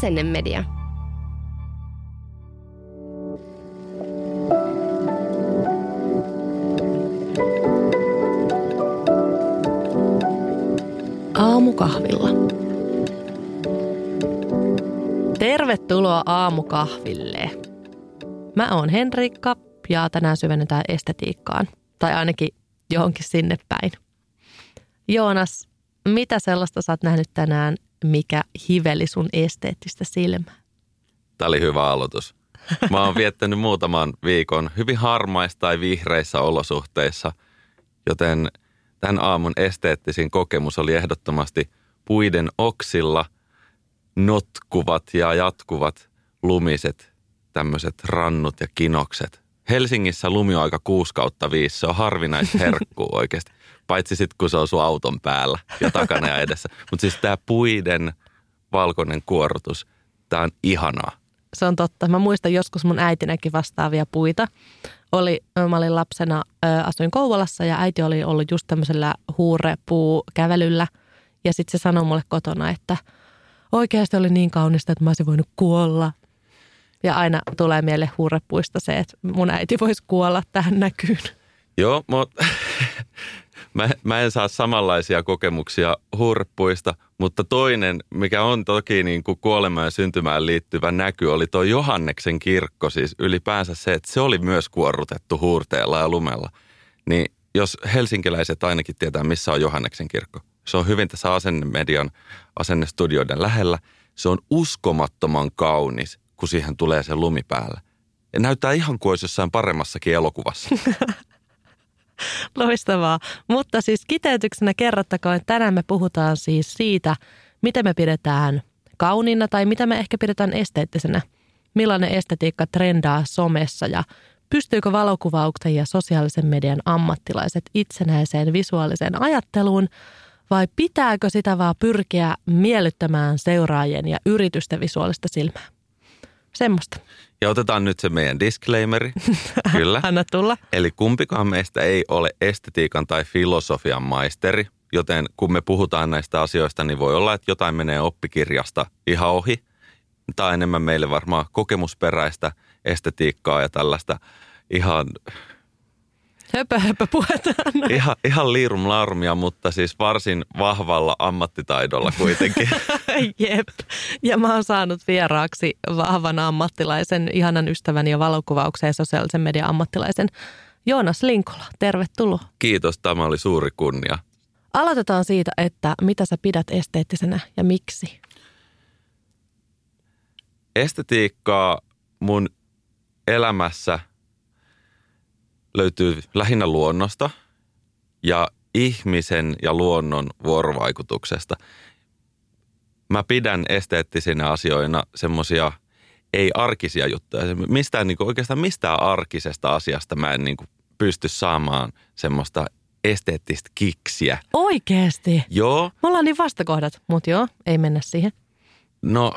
Asennemedia. Aamukahvilla. Tervetuloa aamukahville. Mä oon Henrikka ja tänään syvennetään estetiikkaan. Tai ainakin johonkin sinne päin. Joonas, mitä sellaista sä oot nähnyt tänään, mikä hiveli sun esteettistä silmää? Tämä oli hyvä aloitus. Mä oon viettänyt muutaman viikon hyvin harmaissa tai vihreissä olosuhteissa, joten tämän aamun esteettisin kokemus oli ehdottomasti puiden oksilla notkuvat ja jatkuvat lumiset tämmöiset rannut ja kinokset. Helsingissä lumi on aika 6 kautta 5, se on harvinaista herkkuu oikeasti. Paitsi sitten kun se on sun auton päällä ja takana ja edessä. Mutta siis tämä puiden valkoinen kuorrutus, tämä on ihanaa. Se on totta. Mä muistan joskus mun äitinäkin vastaavia puita. Oli, mä olin lapsena, asuin Kouvolassa ja äiti oli ollut just tämmöisellä huurepuukävelyllä. Ja sitten se sanoi mulle kotona, että oikeasti oli niin kaunista, että mä olisin voinut kuolla. Ja aina tulee mieleen huurepuista se, että mun äiti voisi kuolla tähän näkyyn. Joo, mutta mä, mä en saa samanlaisia kokemuksia hurppuista, mutta toinen, mikä on toki niin kuin kuolemaan ja syntymään liittyvä näky, oli tuo Johanneksen kirkko, siis ylipäänsä se, että se oli myös kuorrutettu huurteella ja lumella. Niin jos helsinkiläiset ainakin tietää, missä on Johanneksen kirkko, se on hyvin tässä asennemedian asennestudioiden lähellä. Se on uskomattoman kaunis, kun siihen tulee se lumi päälle. Ja näyttää ihan kuin olisi jossain paremmassakin elokuvassa. Loistavaa. Mutta siis kiteytyksenä kerrottakoon, että tänään me puhutaan siis siitä, miten me pidetään kauniina tai mitä me ehkä pidetään esteettisenä. Millainen estetiikka trendaa somessa ja pystyykö valokuvauksen ja sosiaalisen median ammattilaiset itsenäiseen visuaaliseen ajatteluun vai pitääkö sitä vaan pyrkiä miellyttämään seuraajien ja yritysten visuaalista silmää? Semmoista. Ja otetaan nyt se meidän disclaimeri. Kyllä. Anna tulla. Eli kumpikaan meistä ei ole estetiikan tai filosofian maisteri, joten kun me puhutaan näistä asioista, niin voi olla, että jotain menee oppikirjasta ihan ohi. On enemmän meille varmaan kokemusperäistä estetiikkaa ja tällaista ihan Höpö, höpö puhutaan. Ihan, ihan liirum larmia, mutta siis varsin vahvalla ammattitaidolla kuitenkin. Jep. Ja mä oon saanut vieraaksi vahvan ammattilaisen, ihanan ystävän ja valokuvaukseen ja sosiaalisen median ammattilaisen Joonas Linkola. Tervetuloa. Kiitos, tämä oli suuri kunnia. Aloitetaan siitä, että mitä sä pidät esteettisenä ja miksi? Estetiikkaa mun elämässä – löytyy lähinnä luonnosta ja ihmisen ja luonnon vuorovaikutuksesta. Mä pidän esteettisinä asioina semmosia ei-arkisia juttuja. Mistään, niin kuin, oikeastaan mistään arkisesta asiasta mä en niin kuin, pysty saamaan semmoista esteettistä kiksiä. Oikeesti? Joo. Me ollaan niin vastakohdat, mutta joo, ei mennä siihen. No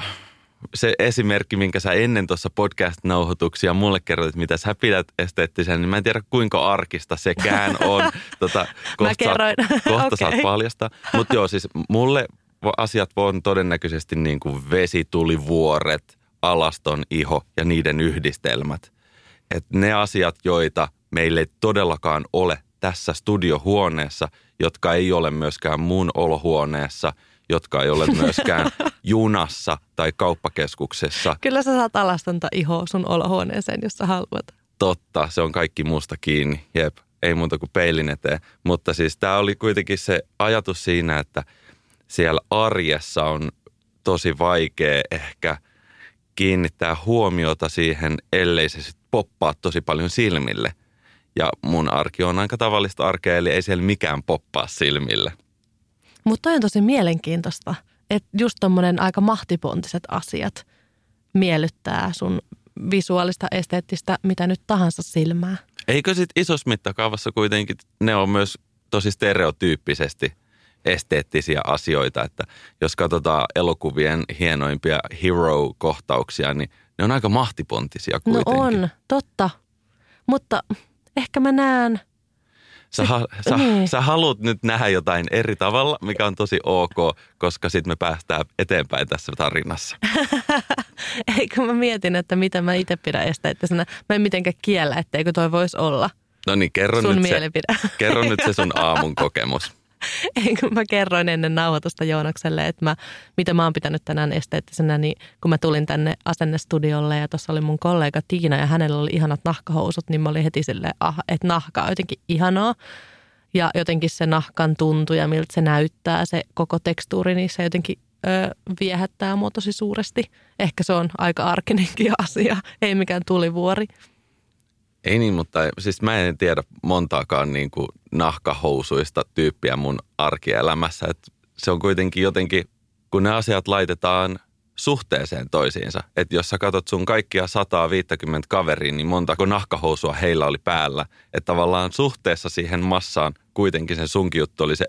se esimerkki, minkä sä ennen tuossa podcast-nauhoituksia mulle kerroit, mitä sä pidät esteettisen, niin mä en tiedä kuinka arkista sekään on. Tota, kohta mä kerroin. Saat, kohta okay. saat paljasta. Mutta joo, siis mulle asiat on todennäköisesti niin kuin vesitulivuoret, alaston iho ja niiden yhdistelmät. Et ne asiat, joita meille ei todellakaan ole tässä studiohuoneessa, jotka ei ole myöskään mun olohuoneessa – jotka ei ole myöskään junassa tai kauppakeskuksessa. Kyllä sä saat alastonta ihoa sun olohuoneeseen, jos sä haluat. Totta, se on kaikki musta kiinni. Jep, ei muuta kuin peilin eteen. Mutta siis tämä oli kuitenkin se ajatus siinä, että siellä arjessa on tosi vaikea ehkä kiinnittää huomiota siihen, ellei se sitten poppaa tosi paljon silmille. Ja mun arki on aika tavallista arkea, eli ei siellä mikään poppaa silmille. Mutta on tosi mielenkiintoista, että just tommonen aika mahtipontiset asiat miellyttää sun visuaalista, esteettistä, mitä nyt tahansa silmää. Eikö sitten isossa mittakaavassa kuitenkin ne on myös tosi stereotyyppisesti esteettisiä asioita, että jos katsotaan elokuvien hienoimpia hero-kohtauksia, niin ne on aika mahtipontisia no kuitenkin. No on, totta. Mutta ehkä mä näen – Sä, ha, sä, niin. sä haluat nyt nähdä jotain eri tavalla, mikä on tosi ok, koska sitten me päästään eteenpäin tässä tarinassa. Eikö mä mietin, että mitä mä itse pidän esteettisenä. Mä en mitenkään kiellä, etteikö toi voisi olla No niin, kerro sun nyt, se, kerro nyt se sun aamun kokemus. Eikö mä kerroin ennen nauhoitusta Joonakselle, että mä, mitä mä oon pitänyt tänään esteettisenä, niin kun mä tulin tänne asennestudiolle ja tuossa oli mun kollega Tiina ja hänellä oli ihanat nahkahousut, niin mä olin heti silleen, ah, että nahka on jotenkin ihanaa. Ja jotenkin se nahkan tuntu ja miltä se näyttää, se koko tekstuuri niissä jotenkin ö, viehättää mua tosi suuresti. Ehkä se on aika arkinenkin asia, ei mikään tulivuori. Ei niin, mutta siis mä en tiedä montaakaan niin kuin nahkahousuista tyyppiä mun arkielämässä. Et se on kuitenkin jotenkin, kun ne asiat laitetaan suhteeseen toisiinsa. Että jos sä katsot sun kaikkia 150 kaveriin, niin montako nahkahousua heillä oli päällä. Että tavallaan suhteessa siihen massaan kuitenkin se sunkin juttu oli se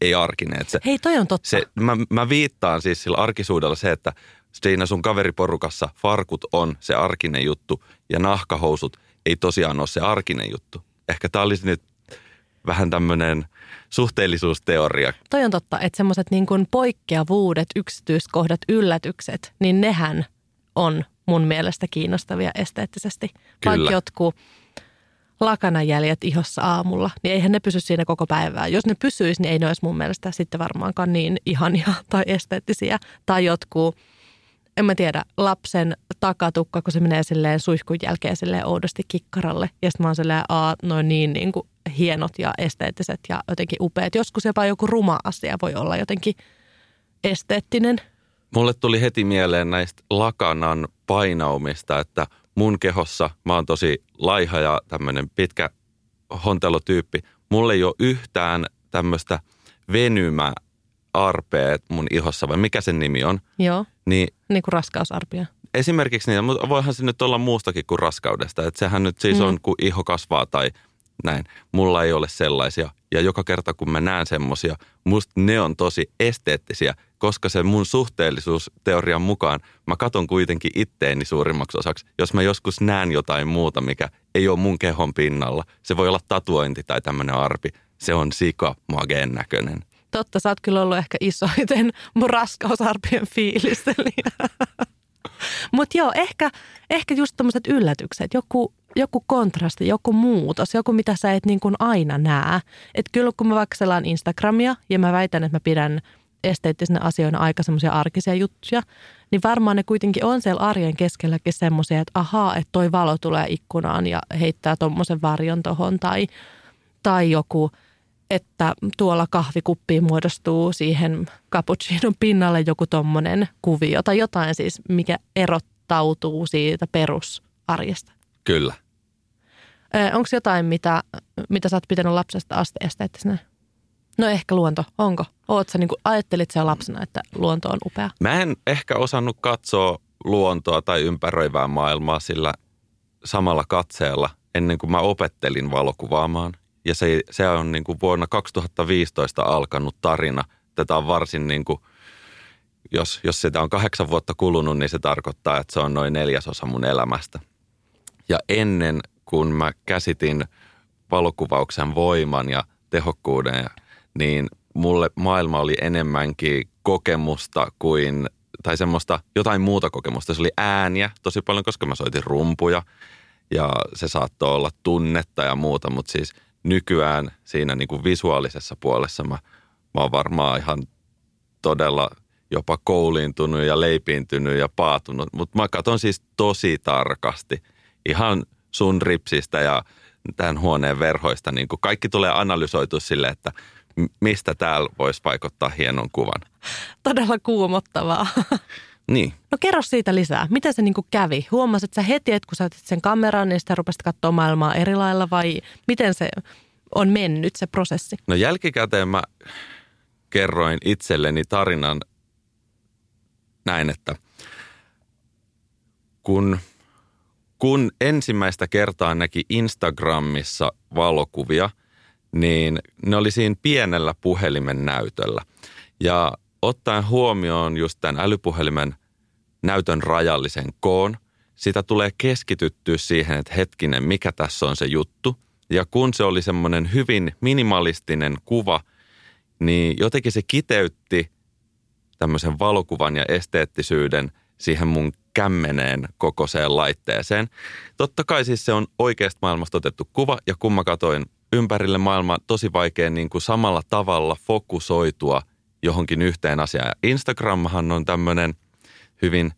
ei arkinen. Että se, Hei, toi on totta. se, mä, mä viittaan siis sillä arkisuudella se, että siinä sun kaveriporukassa farkut on se arkinen juttu ja nahkahousut ei tosiaan ole se arkinen juttu. Ehkä tämä olisi nyt vähän tämmöinen suhteellisuusteoria. Toi on totta, että semmoiset niin kuin poikkeavuudet, yksityiskohdat, yllätykset, niin nehän on mun mielestä kiinnostavia esteettisesti. Kyllä. Vaikka jotkut lakanajäljet ihossa aamulla, niin eihän ne pysy siinä koko päivää. Jos ne pysyisi, niin ei ne olisi mun mielestä sitten varmaankaan niin ihania tai esteettisiä. Tai jotkut, en mä tiedä, lapsen takatukka, kun se menee silleen suihkun jälkeen silleen oudosti kikkaralle. Ja sitten mä oon silleen, aa, noin niin, niin kuin hienot ja esteettiset ja jotenkin upeat. Joskus jopa joku ruma asia voi olla jotenkin esteettinen. Mulle tuli heti mieleen näistä lakanan painaumista, että mun kehossa mä oon tosi laiha ja tämmöinen pitkä hontelotyyppi. Mulle ei ole yhtään tämmöistä venymä arpeet mun ihossa, vai mikä sen nimi on. Joo, Niin niin kuin raskausarpia. esimerkiksi niitä, mutta voihan se nyt olla muustakin kuin raskaudesta. Että sehän nyt siis Mm. on, kun iho kasvaa tai näin. Mulla ei ole sellaisia. Ja joka kerta, kun mä näen semmosia, musta ne on tosi esteettisiä, koska se mun suhteellisuusteorian mukaan mä katon kuitenkin itteeni suurimmaksi osaksi. Jos mä joskus näen jotain muuta, mikä ei ole mun kehon pinnalla, se voi olla tatuointi tai tämmöinen arpi. Se on sika mageen näköinen. Totta, sä oot kyllä ollut ehkä isoiten mun raskausarpien fiilistelijä. Mutta joo, ehkä, ehkä just tämmöiset yllätykset, joku, joku kontrasti, joku muutos, joku mitä sä et niin kuin aina näe. Että kyllä kun mä vaikka Instagramia ja mä väitän, että mä pidän esteettisenä asioina aika semmoisia arkisia juttuja, niin varmaan ne kuitenkin on siellä arjen keskelläkin semmoisia, että ahaa, että toi valo tulee ikkunaan ja heittää tommosen varjon tohon tai, tai joku, että tuolla kahvikuppiin muodostuu siihen cappuccinon pinnalle joku tommonen kuvio tai jotain siis, mikä erottautuu siitä perusarjesta. Kyllä. Onko jotain, mitä, mitä sä oot pitänyt lapsesta asti esteettisenä? No ehkä luonto. Onko? Oot sä, niin kuin, ajattelit sä lapsena, että luonto on upea? Mä en ehkä osannut katsoa luontoa tai ympäröivää maailmaa sillä samalla katseella ennen kuin mä opettelin valokuvaamaan. Ja se, se on niin kuin vuonna 2015 alkanut tarina. Tätä on varsin niin kuin, jos, jos sitä on kahdeksan vuotta kulunut, niin se tarkoittaa, että se on noin neljäsosa mun elämästä. Ja ennen kuin mä käsitin valokuvauksen voiman ja tehokkuuden, niin mulle maailma oli enemmänkin kokemusta kuin, tai semmoista jotain muuta kokemusta. Se oli ääniä tosi paljon, koska mä soitin rumpuja ja se saattoi olla tunnetta ja muuta, mutta siis nykyään siinä niin kuin visuaalisessa puolessa mä, mä oon varmaan ihan todella jopa kouliintunut ja leipiintynyt ja paatunut, mutta mä katson siis tosi tarkasti ihan sun ripsistä ja tämän huoneen verhoista, niin kuin kaikki tulee analysoitu sille, että mistä täällä voisi vaikuttaa hienon kuvan. Todella kuumottavaa. Niin. No kerro siitä lisää. Miten se niin kuin kävi? Huomasit sä heti, että kun sä otit sen kameran, niin sitä rupesit katsoa maailmaa eri lailla vai miten se on mennyt se prosessi? No jälkikäteen mä kerroin itselleni tarinan näin, että kun, kun ensimmäistä kertaa näki Instagramissa valokuvia, niin ne oli siinä pienellä puhelimen näytöllä. Ja ottaen huomioon just tämän älypuhelimen näytön rajallisen koon, sitä tulee keskityttyä siihen, että hetkinen, mikä tässä on se juttu. Ja kun se oli semmoinen hyvin minimalistinen kuva, niin jotenkin se kiteytti tämmöisen valokuvan ja esteettisyyden siihen mun kämmeneen kokoiseen laitteeseen. Totta kai siis se on oikeasta maailmasta otettu kuva ja kun mä katoin ympärille maailmaa, tosi vaikea niin kuin samalla tavalla fokusoitua johonkin yhteen asiaan. Instagramhan on tämmöinen hyvin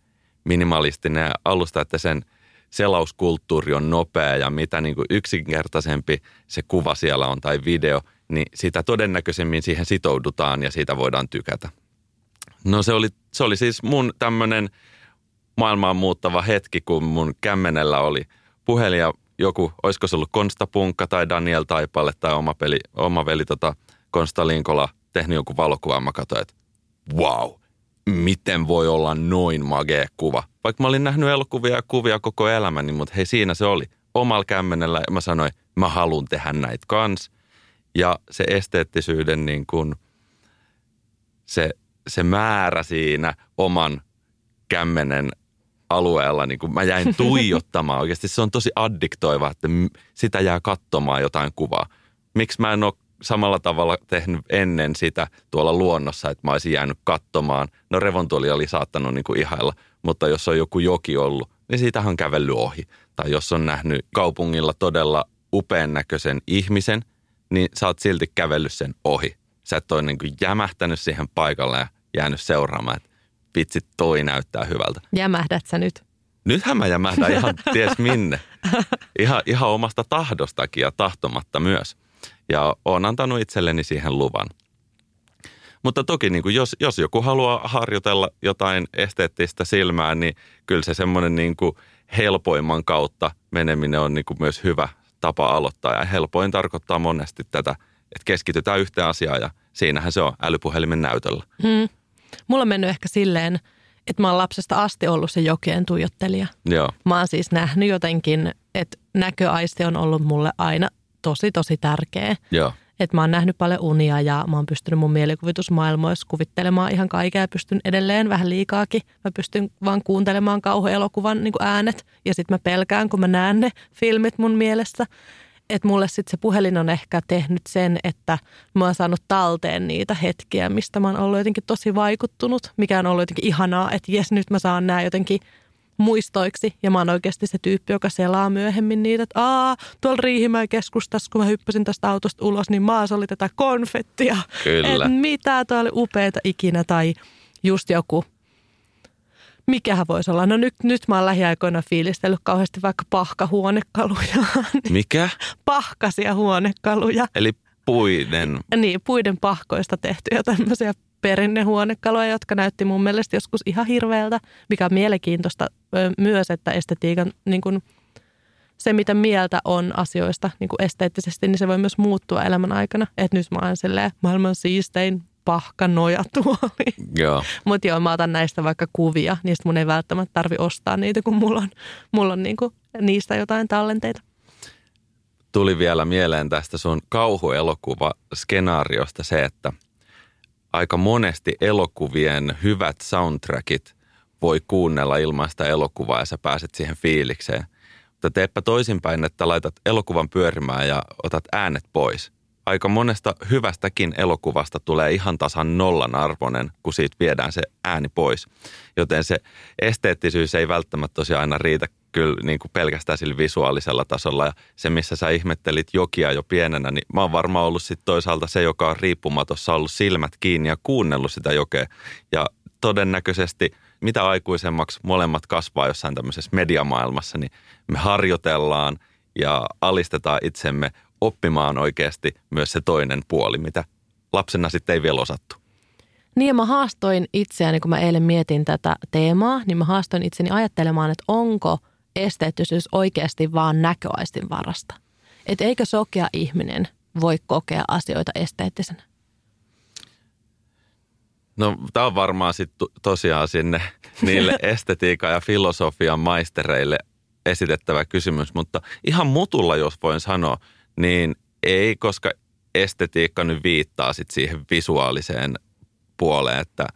minimalistinen alusta, että sen selauskulttuuri on nopea ja mitä niin kuin yksinkertaisempi se kuva siellä on tai video, niin sitä todennäköisemmin siihen sitoudutaan ja siitä voidaan tykätä. No se oli, se oli siis mun tämmöinen maailmaan muuttava hetki, kun mun kämmenellä oli puhelin ja joku, olisiko se ollut Konsta Punkka tai Daniel Taipalle tai oma, peli, oma veli tota Konsta Linkola tehnyt joku valokuva. Mä katsoin, että wow, miten voi olla noin magea kuva. Vaikka mä olin nähnyt elokuvia ja kuvia koko elämäni, mutta hei siinä se oli. Omalla kämmenellä ja mä sanoin, mä haluan tehdä näitä kans. Ja se esteettisyyden niin kuin, se, se määrä siinä oman kämmenen alueella, niin kuin mä jäin tuijottamaan. Oikeasti se on tosi addiktoiva, että sitä jää katsomaan jotain kuvaa. Miksi mä en ole samalla tavalla tehnyt ennen sitä tuolla luonnossa, että mä olisin jäänyt katsomaan. No revontuoli oli saattanut niin kuin ihailla, mutta jos on joku joki ollut, niin siitä on kävellyt ohi. Tai jos on nähnyt kaupungilla todella upean näköisen ihmisen, niin sä oot silti kävellyt sen ohi. Sä et ole niin kuin jämähtänyt siihen paikalle ja jäänyt seuraamaan, että vitsi toi näyttää hyvältä. Jämähdät sä nyt? Nythän mä jämähdän ihan ties minne. Ihan, ihan omasta tahdostakin ja tahtomatta myös. Ja olen antanut itselleni siihen luvan. Mutta toki niin kuin jos, jos joku haluaa harjoitella jotain esteettistä silmää, niin kyllä se semmoinen niin kuin helpoimman kautta meneminen on niin kuin myös hyvä tapa aloittaa. Ja helpoin tarkoittaa monesti tätä, että keskitytään yhteen asiaan ja siinähän se on älypuhelimen näytöllä. Hmm. Mulla on mennyt ehkä silleen, että mä oon lapsesta asti ollut se jokien tuijottelija. Joo. Mä oon siis nähnyt jotenkin, että näköaisti on ollut mulle aina tosi, tosi tärkeä. Joo. Että mä oon nähnyt paljon unia ja mä oon pystynyt mun mielikuvitusmaailmoissa kuvittelemaan ihan kaikkea ja pystyn edelleen vähän liikaakin. Mä pystyn vaan kuuntelemaan kauhuelokuvan niin äänet ja sitten mä pelkään, kun mä näen ne filmit mun mielessä että mulle sitten se puhelin on ehkä tehnyt sen, että mä oon saanut talteen niitä hetkiä, mistä mä oon ollut jotenkin tosi vaikuttunut, mikä on ollut jotenkin ihanaa, että jes nyt mä saan nämä jotenkin muistoiksi. Ja mä oon oikeasti se tyyppi, joka selaa myöhemmin niitä, että aa, tuolla Riihimäen keskustassa, kun mä hyppäsin tästä autosta ulos, niin maas oli tätä konfettia. Kyllä. Et mitä, tuo oli upeeta ikinä. Tai just joku Mikähän voisi olla? No nyt, nyt mä oon lähiaikoina fiilistellyt kauheasti vaikka pahkahuonekaluja. Mikä? Pahkasia huonekaluja. Eli puiden. Niin, puiden pahkoista tehtyjä tämmöisiä perinnehuonekaluja, jotka näytti mun mielestä joskus ihan hirveältä, mikä on mielenkiintoista myös, että estetiikan niin kuin, se, mitä mieltä on asioista niin kuin esteettisesti, niin se voi myös muuttua elämän aikana. Että nyt mä oon silleen, maailman siistein pahka nojatuoli. Joo. Mutta joo, mä otan näistä vaikka kuvia, niin mun ei välttämättä tarvi ostaa niitä, kun mulla on, mulla on niinku niistä jotain tallenteita. Tuli vielä mieleen tästä sun kauhuelokuva-skenaariosta se, että aika monesti elokuvien hyvät soundtrackit voi kuunnella ilmaista elokuvaa ja sä pääset siihen fiilikseen. Mutta teepä toisinpäin, että laitat elokuvan pyörimään ja otat äänet pois aika monesta hyvästäkin elokuvasta tulee ihan tasan nollan arvoinen, kun siitä viedään se ääni pois. Joten se esteettisyys ei välttämättä tosiaan aina riitä kyllä niin kuin pelkästään sillä visuaalisella tasolla. Ja se, missä sä ihmettelit jokia jo pienenä, niin mä oon varmaan ollut sitten toisaalta se, joka on riippumatossa ollut silmät kiinni ja kuunnellut sitä jokea. Ja todennäköisesti mitä aikuisemmaksi molemmat kasvaa jossain tämmöisessä mediamaailmassa, niin me harjoitellaan ja alistetaan itsemme oppimaan oikeasti myös se toinen puoli, mitä lapsena sitten ei vielä osattu. Niin ja mä haastoin itseäni, kun mä eilen mietin tätä teemaa, niin mä haastoin itseni ajattelemaan, että onko esteettisyys oikeasti vaan näköaistin varasta. Että eikö sokea ihminen voi kokea asioita esteettisenä? No tämä on varmaan sitten tosiaan sinne niille estetiikan ja filosofian maistereille esitettävä kysymys, mutta ihan mutulla jos voin sanoa, niin ei, koska estetiikka nyt viittaa sit siihen visuaaliseen puoleen, että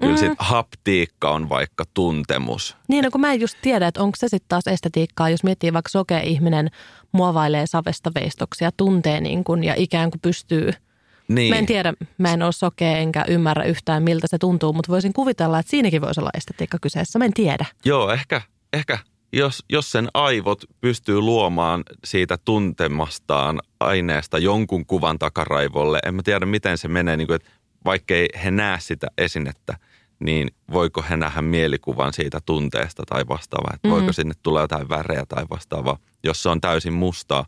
Kyllä mm. sit haptiikka on vaikka tuntemus. Niin, no kun mä en just tiedä, että onko se sitten taas estetiikkaa, jos miettii vaikka sokea ihminen muovailee savesta veistoksia, tuntee niin kun, ja ikään kuin pystyy – niin. Mä en tiedä, mä en ole sokea enkä ymmärrä yhtään miltä se tuntuu, mutta voisin kuvitella, että siinäkin voisi olla estetiikka kyseessä. Mä en tiedä. Joo, ehkä, ehkä jos, jos sen aivot pystyy luomaan siitä tuntemastaan aineesta jonkun kuvan takaraivolle, en mä tiedä miten se menee, niin kuin, että vaikkei he näe sitä esinettä, niin voiko he nähdä mielikuvan siitä tunteesta tai vastaavaa, että mm-hmm. voiko sinne tulla jotain värejä tai vastaavaa, jos se on täysin mustaa.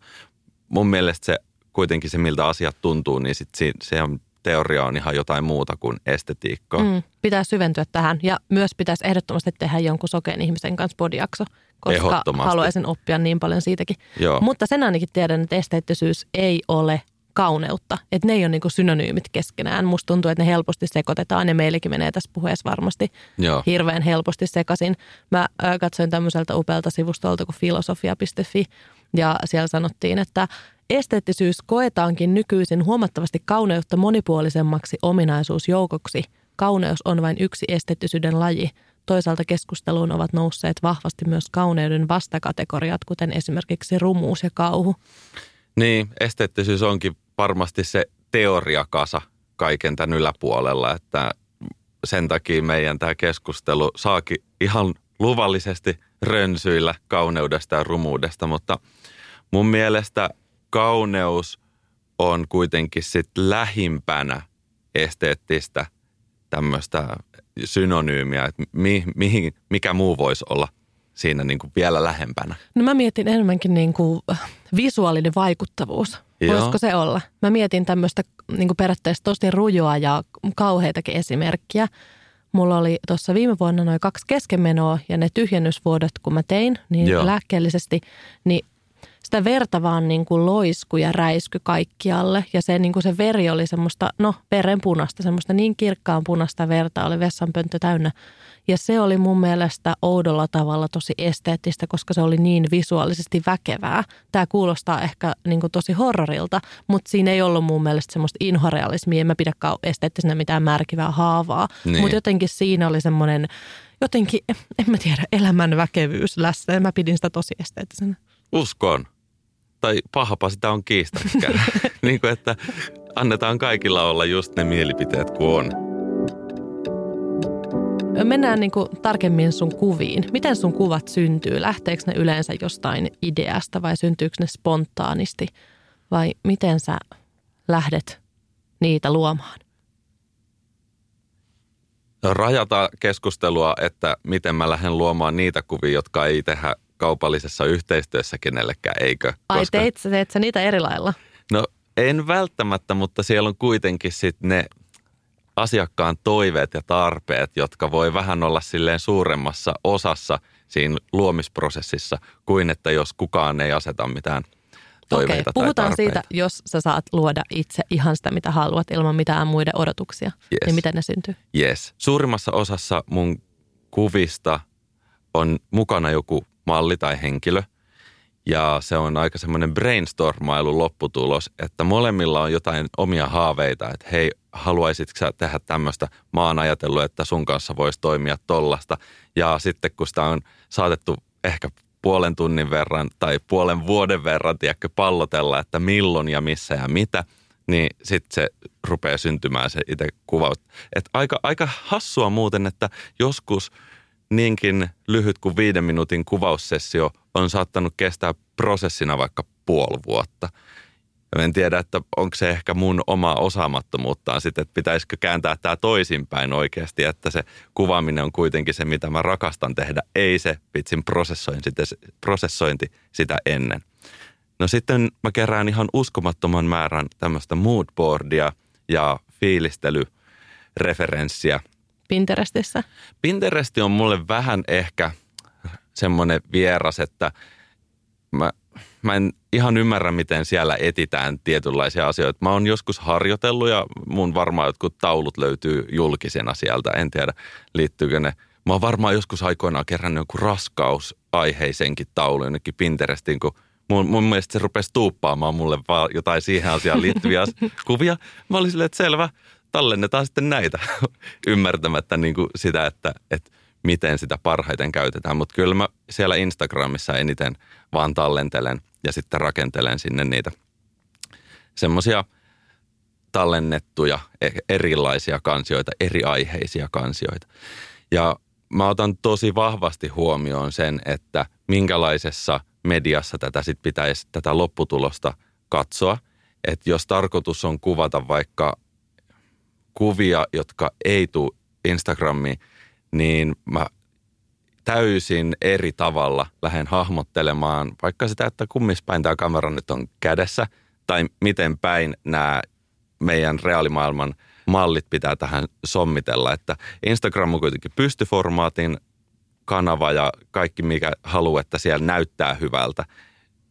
Mun mielestä se kuitenkin se, miltä asiat tuntuu, niin sit se, se on, teoria on ihan jotain muuta kuin estetiikkaa. Mm, pitää syventyä tähän ja myös pitäisi ehdottomasti tehdä jonkun sokeen ihmisen kanssa podiakso, koska haluaisin oppia niin paljon siitäkin. Joo. Mutta sen ainakin tiedän, että esteettisyys ei ole kauneutta. Että ne ei ole niin synonyymit keskenään. Musta tuntuu, että ne helposti sekoitetaan ja meillekin menee tässä puheessa varmasti Joo. hirveän helposti sekaisin. Mä katsoin tämmöiseltä upealta sivustolta kuin filosofia.fi ja siellä sanottiin, että esteettisyys koetaankin nykyisin huomattavasti kauneutta monipuolisemmaksi ominaisuusjoukoksi. Kauneus on vain yksi esteettisyyden laji. Toisaalta keskusteluun ovat nousseet vahvasti myös kauneuden vastakategoriat, kuten esimerkiksi rumuus ja kauhu. Niin, esteettisyys onkin varmasti se teoriakasa kaiken tämän yläpuolella, että sen takia meidän tämä keskustelu saakin ihan luvallisesti rönsyillä kauneudesta ja rumuudesta, mutta mun mielestä kauneus on kuitenkin sit lähimpänä esteettistä tämmöistä synonyymiä, että mi, mihin, mikä muu voisi olla siinä niin kuin vielä lähempänä? No mä mietin enemmänkin niin kuin visuaalinen vaikuttavuus. Joo. Voisiko se olla? Mä mietin tämmöistä niin periaatteessa tosi rujoa ja kauheitakin esimerkkiä. Mulla oli tuossa viime vuonna noin kaksi keskenmenoa ja ne tyhjennysvuodet, kun mä tein niin Joo. lääkkeellisesti, niin sitä verta vaan niin kuin loisku ja räisky kaikkialle. Ja se, niin kuin se veri oli semmoista, no verenpunasta, semmoista niin kirkkaan punasta verta oli vessanpönttö täynnä. Ja se oli mun mielestä oudolla tavalla tosi esteettistä, koska se oli niin visuaalisesti väkevää. Tämä kuulostaa ehkä niin kuin tosi horrorilta, mutta siinä ei ollut mun mielestä semmoista inhorealismia. En mä pidä esteettisenä mitään märkivää haavaa. Niin. Mutta jotenkin siinä oli semmoinen, jotenkin, en mä tiedä, elämän väkevyys läsnä. Ja mä pidin sitä tosi esteettisenä. Uskon. Tai pahapa sitä on kiistäkään. niin kuin, että annetaan kaikilla olla just ne mielipiteet kuin on. Mennään niin kuin tarkemmin sun kuviin. Miten sun kuvat syntyy? Lähteekö ne yleensä jostain ideasta vai syntyykö ne spontaanisti? Vai miten sä lähdet niitä luomaan? Rajata keskustelua, että miten mä lähden luomaan niitä kuvia, jotka ei tehdä kaupallisessa yhteistyössä kenellekään, eikö? Ai Koska... teit, sä, teet sä niitä eri lailla? No en välttämättä, mutta siellä on kuitenkin sitten ne asiakkaan toiveet ja tarpeet, jotka voi vähän olla silleen suuremmassa osassa siinä luomisprosessissa kuin että jos kukaan ei aseta mitään toiveita Okei, puhutaan tai siitä, jos sä saat luoda itse ihan sitä, mitä haluat ilman mitään muiden odotuksia. Yes. Niin miten ne syntyy? Yes. Suurimmassa osassa mun kuvista on mukana joku malli tai henkilö. Ja se on aika semmoinen brainstormailu lopputulos, että molemmilla on jotain omia haaveita, että hei, haluaisitko sä tehdä tämmöistä? Mä oon ajatellut, että sun kanssa voisi toimia tollasta. Ja sitten kun sitä on saatettu ehkä puolen tunnin verran tai puolen vuoden verran, tiedätkö, pallotella, että milloin ja missä ja mitä, niin sitten se rupeaa syntymään se itse kuvaus. Et aika, aika hassua muuten, että joskus – niinkin lyhyt kuin viiden minuutin kuvaussessio on saattanut kestää prosessina vaikka puoli vuotta. En tiedä, että onko se ehkä mun oma osaamattomuuttaan sitten, että pitäisikö kääntää tämä toisinpäin oikeasti, että se kuvaaminen on kuitenkin se, mitä mä rakastan tehdä, ei se pitsin prosessointi, prosessointi sitä ennen. No sitten mä kerään ihan uskomattoman määrän tämmöistä moodboardia ja fiilistelyreferenssiä Pinterestissä? Pinteresti on mulle vähän ehkä semmoinen vieras, että mä, mä en ihan ymmärrä, miten siellä etitään tietynlaisia asioita. Mä oon joskus harjoitellut ja mun varmaan jotkut taulut löytyy julkisena sieltä. En tiedä, liittyykö ne. Mä oon varmaan joskus aikoinaan kerännyt joku raskausaiheisenkin taulu jonnekin Pinterestiin, kun mun, mun mielestä se rupesi tuuppaamaan mulle vaan jotain siihen asiaan liittyviä kuvia. Mä olin silleen, että selvä, tallennetaan sitten näitä ymmärtämättä niin kuin sitä, että, että miten sitä parhaiten käytetään. Mutta kyllä mä siellä Instagramissa eniten vaan tallentelen ja sitten rakentelen sinne niitä semmoisia tallennettuja e-, erilaisia kansioita, eri aiheisia kansioita. Ja mä otan tosi vahvasti huomioon sen, että minkälaisessa mediassa tätä sit pitäisi tätä lopputulosta katsoa. Että jos tarkoitus on kuvata vaikka kuvia, jotka ei tule Instagramiin, niin mä täysin eri tavalla lähden hahmottelemaan vaikka sitä, että kummispäin tämä kamera nyt on kädessä, tai miten päin nämä meidän reaalimaailman mallit pitää tähän sommitella. Että Instagram on kuitenkin pystyformaatin kanava ja kaikki, mikä haluaa, että siellä näyttää hyvältä,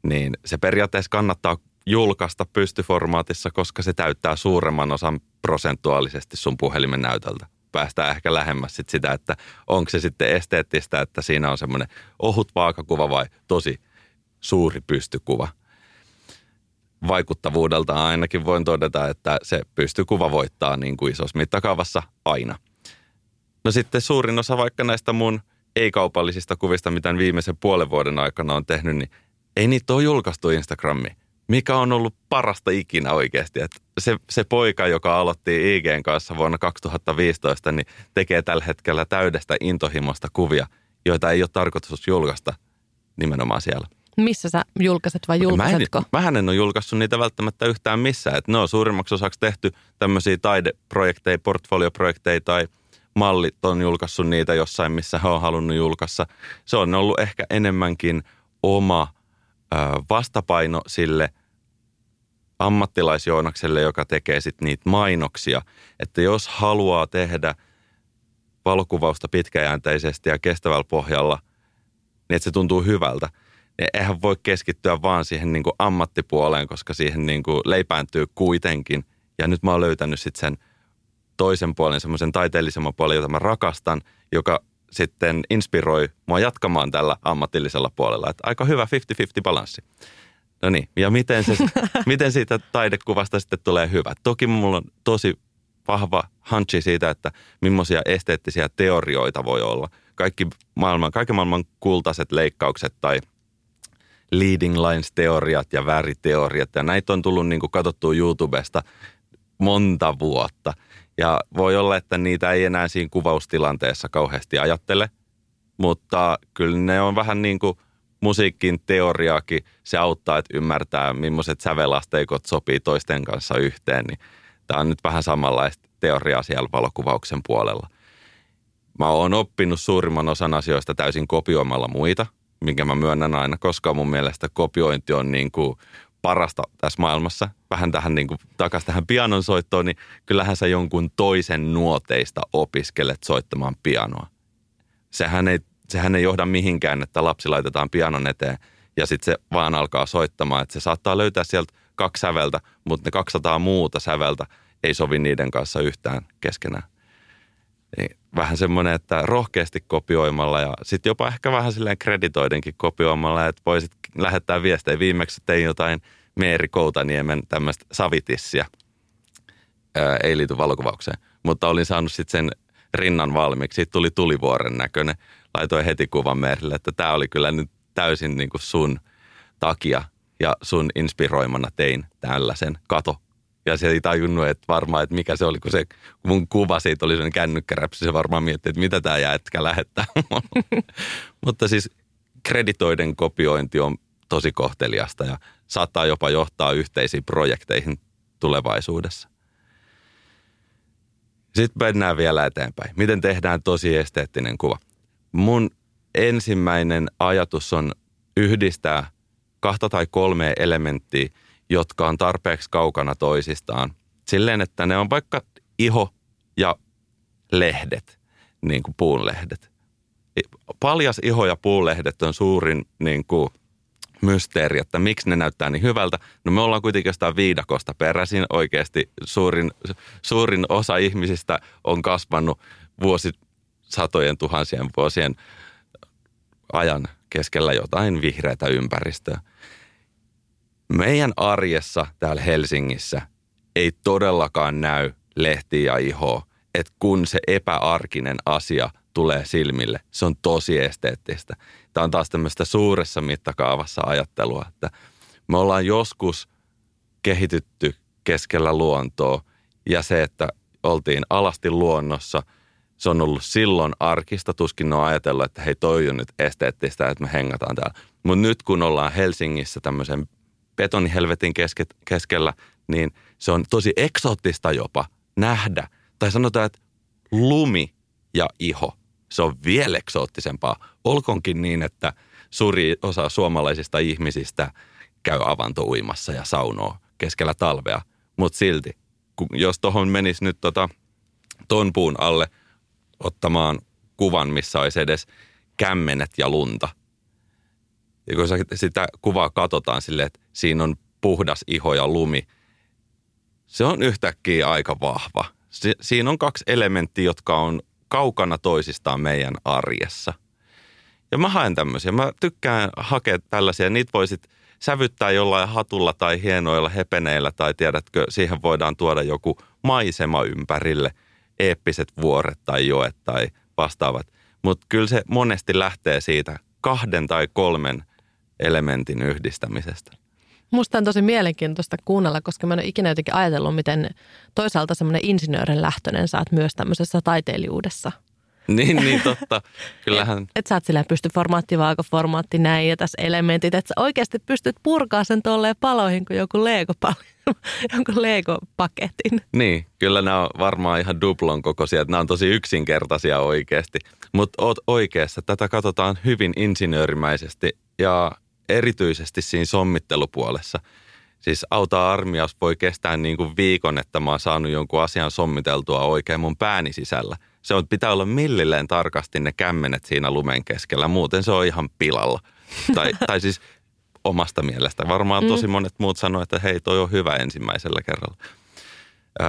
niin se periaatteessa kannattaa julkaista pystyformaatissa, koska se täyttää suuremman osan prosentuaalisesti sun puhelimen näytöltä. Päästään ehkä lähemmäs sit sitä, että onko se sitten esteettistä, että siinä on semmoinen ohut vaakakuva vai tosi suuri pystykuva. Vaikuttavuudelta ainakin voin todeta, että se pystykuva voittaa niin kuin isossa mittakaavassa aina. No sitten suurin osa vaikka näistä mun ei-kaupallisista kuvista, mitä viimeisen puolen vuoden aikana on tehnyt, niin ei niitä ole julkaistu Instagramiin mikä on ollut parasta ikinä oikeasti. Että se, se poika, joka aloitti IGn kanssa vuonna 2015, niin tekee tällä hetkellä täydestä intohimosta kuvia, joita ei ole tarkoitus julkaista nimenomaan siellä. Missä sä julkaiset vai julkaisetko? Mä en, en ole julkaissut niitä välttämättä yhtään missään. Että ne on suurimmaksi osaksi tehty tämmöisiä taideprojekteja, portfolioprojekteja tai mallit on julkaissut niitä jossain, missä he on halunnut julkaissa. Se on ollut ehkä enemmänkin oma vastapaino sille – ammattilaisjoonakselle, joka tekee sitten niitä mainoksia, että jos haluaa tehdä valokuvausta pitkäjänteisesti ja kestävällä pohjalla, niin että se tuntuu hyvältä, niin eihän voi keskittyä vaan siihen niin kuin ammattipuoleen, koska siihen niin kuin leipääntyy kuitenkin. Ja nyt mä oon löytänyt sitten sen toisen puolen, semmoisen taiteellisemman puolen, jota mä rakastan, joka sitten inspiroi mua jatkamaan tällä ammatillisella puolella. Että aika hyvä 50-50 balanssi. No niin, ja miten, se, miten siitä taidekuvasta sitten tulee hyvä? Toki mulla on tosi vahva hunchi siitä, että millaisia esteettisiä teorioita voi olla. Kaikki maailman, kaiken maailman kultaiset leikkaukset tai leading lines-teoriat ja väriteoriat. Ja näitä on tullut niin katsottua YouTubesta monta vuotta. Ja voi olla, että niitä ei enää siinä kuvaustilanteessa kauheasti ajattele, mutta kyllä ne on vähän niin kuin – musiikin teoriaakin se auttaa, että ymmärtää, millaiset sävelasteikot sopii toisten kanssa yhteen. Niin tämä on nyt vähän samanlaista teoriaa siellä valokuvauksen puolella. Mä oon oppinut suurimman osan asioista täysin kopioimalla muita, minkä mä myönnän aina, koska mun mielestä kopiointi on niin kuin parasta tässä maailmassa. Vähän tähän niin kuin, takaisin tähän pianon soittoon, niin kyllähän sä jonkun toisen nuoteista opiskelet soittamaan pianoa. Sehän ei sehän ei johda mihinkään, että lapsi laitetaan pianon eteen ja sitten se vaan alkaa soittamaan. Että se saattaa löytää sieltä kaksi säveltä, mutta ne 200 muuta säveltä ei sovi niiden kanssa yhtään keskenään. Niin vähän semmoinen, että rohkeasti kopioimalla ja sitten jopa ehkä vähän silleen kreditoidenkin kopioimalla, että voisit lähettää viestejä. Viimeksi tein jotain Meeri Koutaniemen tämmöistä savitissiä. Ää, ei liity valokuvaukseen, mutta olin saanut sitten sen rinnan valmiiksi. Siitä tuli tulivuoren näköinen laitoin heti kuvan merille, että tämä oli kyllä nyt täysin niin kuin sun takia ja sun inspiroimana tein tällaisen. Kato. Ja se ei tajunnut, että varmaan, että mikä se oli, kun se mun kuva siitä oli sellainen kännykkäräpsi. Se varmaan mietti, että mitä tämä jätkä lähettää. Mutta siis kreditoiden kopiointi on tosi kohteliasta ja saattaa jopa johtaa yhteisiin projekteihin tulevaisuudessa. Sitten mennään vielä eteenpäin. Miten tehdään tosi esteettinen kuva? Mun ensimmäinen ajatus on yhdistää kahta tai kolme elementtiä, jotka on tarpeeksi kaukana toisistaan. Silleen, että ne on vaikka iho ja lehdet, niin kuin puunlehdet. Paljas iho ja puulehdet on suurin niin kuin, mysteeri, että miksi ne näyttää niin hyvältä. No me ollaan kuitenkin jostain viidakosta peräisin. Oikeasti suurin, suurin osa ihmisistä on kasvanut vuosi satojen tuhansien vuosien ajan keskellä jotain vihreätä ympäristöä. Meidän arjessa täällä Helsingissä ei todellakaan näy lehtiä ja ihoa. Että kun se epäarkinen asia tulee silmille, se on tosi esteettistä. Tämä on taas tämmöistä suuressa mittakaavassa ajattelua, että me ollaan joskus kehitytty keskellä luontoa ja se, että oltiin alasti luonnossa, se on ollut silloin arkista, tuskin on ajatellut, että hei toi on nyt esteettistä, että me hengataan täällä. Mutta nyt kun ollaan Helsingissä tämmöisen betonihelvetin keske- keskellä, niin se on tosi eksoottista jopa nähdä. Tai sanotaan, että lumi ja iho, se on vielä eksoottisempaa. Olkonkin niin, että suuri osa suomalaisista ihmisistä käy avantouimassa ja saunoo keskellä talvea. Mutta silti, kun, jos tuohon menisi nyt tota, ton puun alle ottamaan kuvan, missä olisi edes kämmenet ja lunta. Ja kun sitä kuvaa katsotaan silleen, että siinä on puhdas iho ja lumi, se on yhtäkkiä aika vahva. Si- siinä on kaksi elementtiä, jotka on kaukana toisistaan meidän arjessa. Ja mä haen tämmöisiä. Mä tykkään hakea tällaisia. Niitä voisit sävyttää jollain hatulla tai hienoilla hepeneillä tai tiedätkö, siihen voidaan tuoda joku maisema ympärille, eeppiset vuoret tai joet tai vastaavat. Mutta kyllä se monesti lähtee siitä kahden tai kolmen elementin yhdistämisestä. Musta on tosi mielenkiintoista kuunnella, koska mä en ole ikinä jotenkin ajatellut, miten toisaalta semmoinen insinöörin lähtöinen saat myös tämmöisessä taiteilijuudessa. Niin, niin totta. Kyllähän... Et, et sä oot silleen pysty formaatti formaatti näin ja tässä elementit, että sä oikeasti pystyt purkaa sen tolleen paloihin kuin joku Lego jonkun Lego-paketin. Niin, kyllä nämä on varmaan ihan duplon kokoisia, että nämä on tosi yksinkertaisia oikeasti. Mutta oot oikeassa, tätä katsotaan hyvin insinöörimäisesti ja erityisesti siinä sommittelupuolessa. Siis auta armias voi kestää niin kuin viikon, että mä oon saanut jonkun asian sommiteltua oikein mun pääni sisällä. Se on, pitää olla millilleen tarkasti ne kämmenet siinä lumen keskellä, muuten se on ihan pilalla. tai, tai siis omasta mielestä. Varmaan tosi mm. monet muut sanoo, että hei, toi on hyvä ensimmäisellä kerralla. Öö,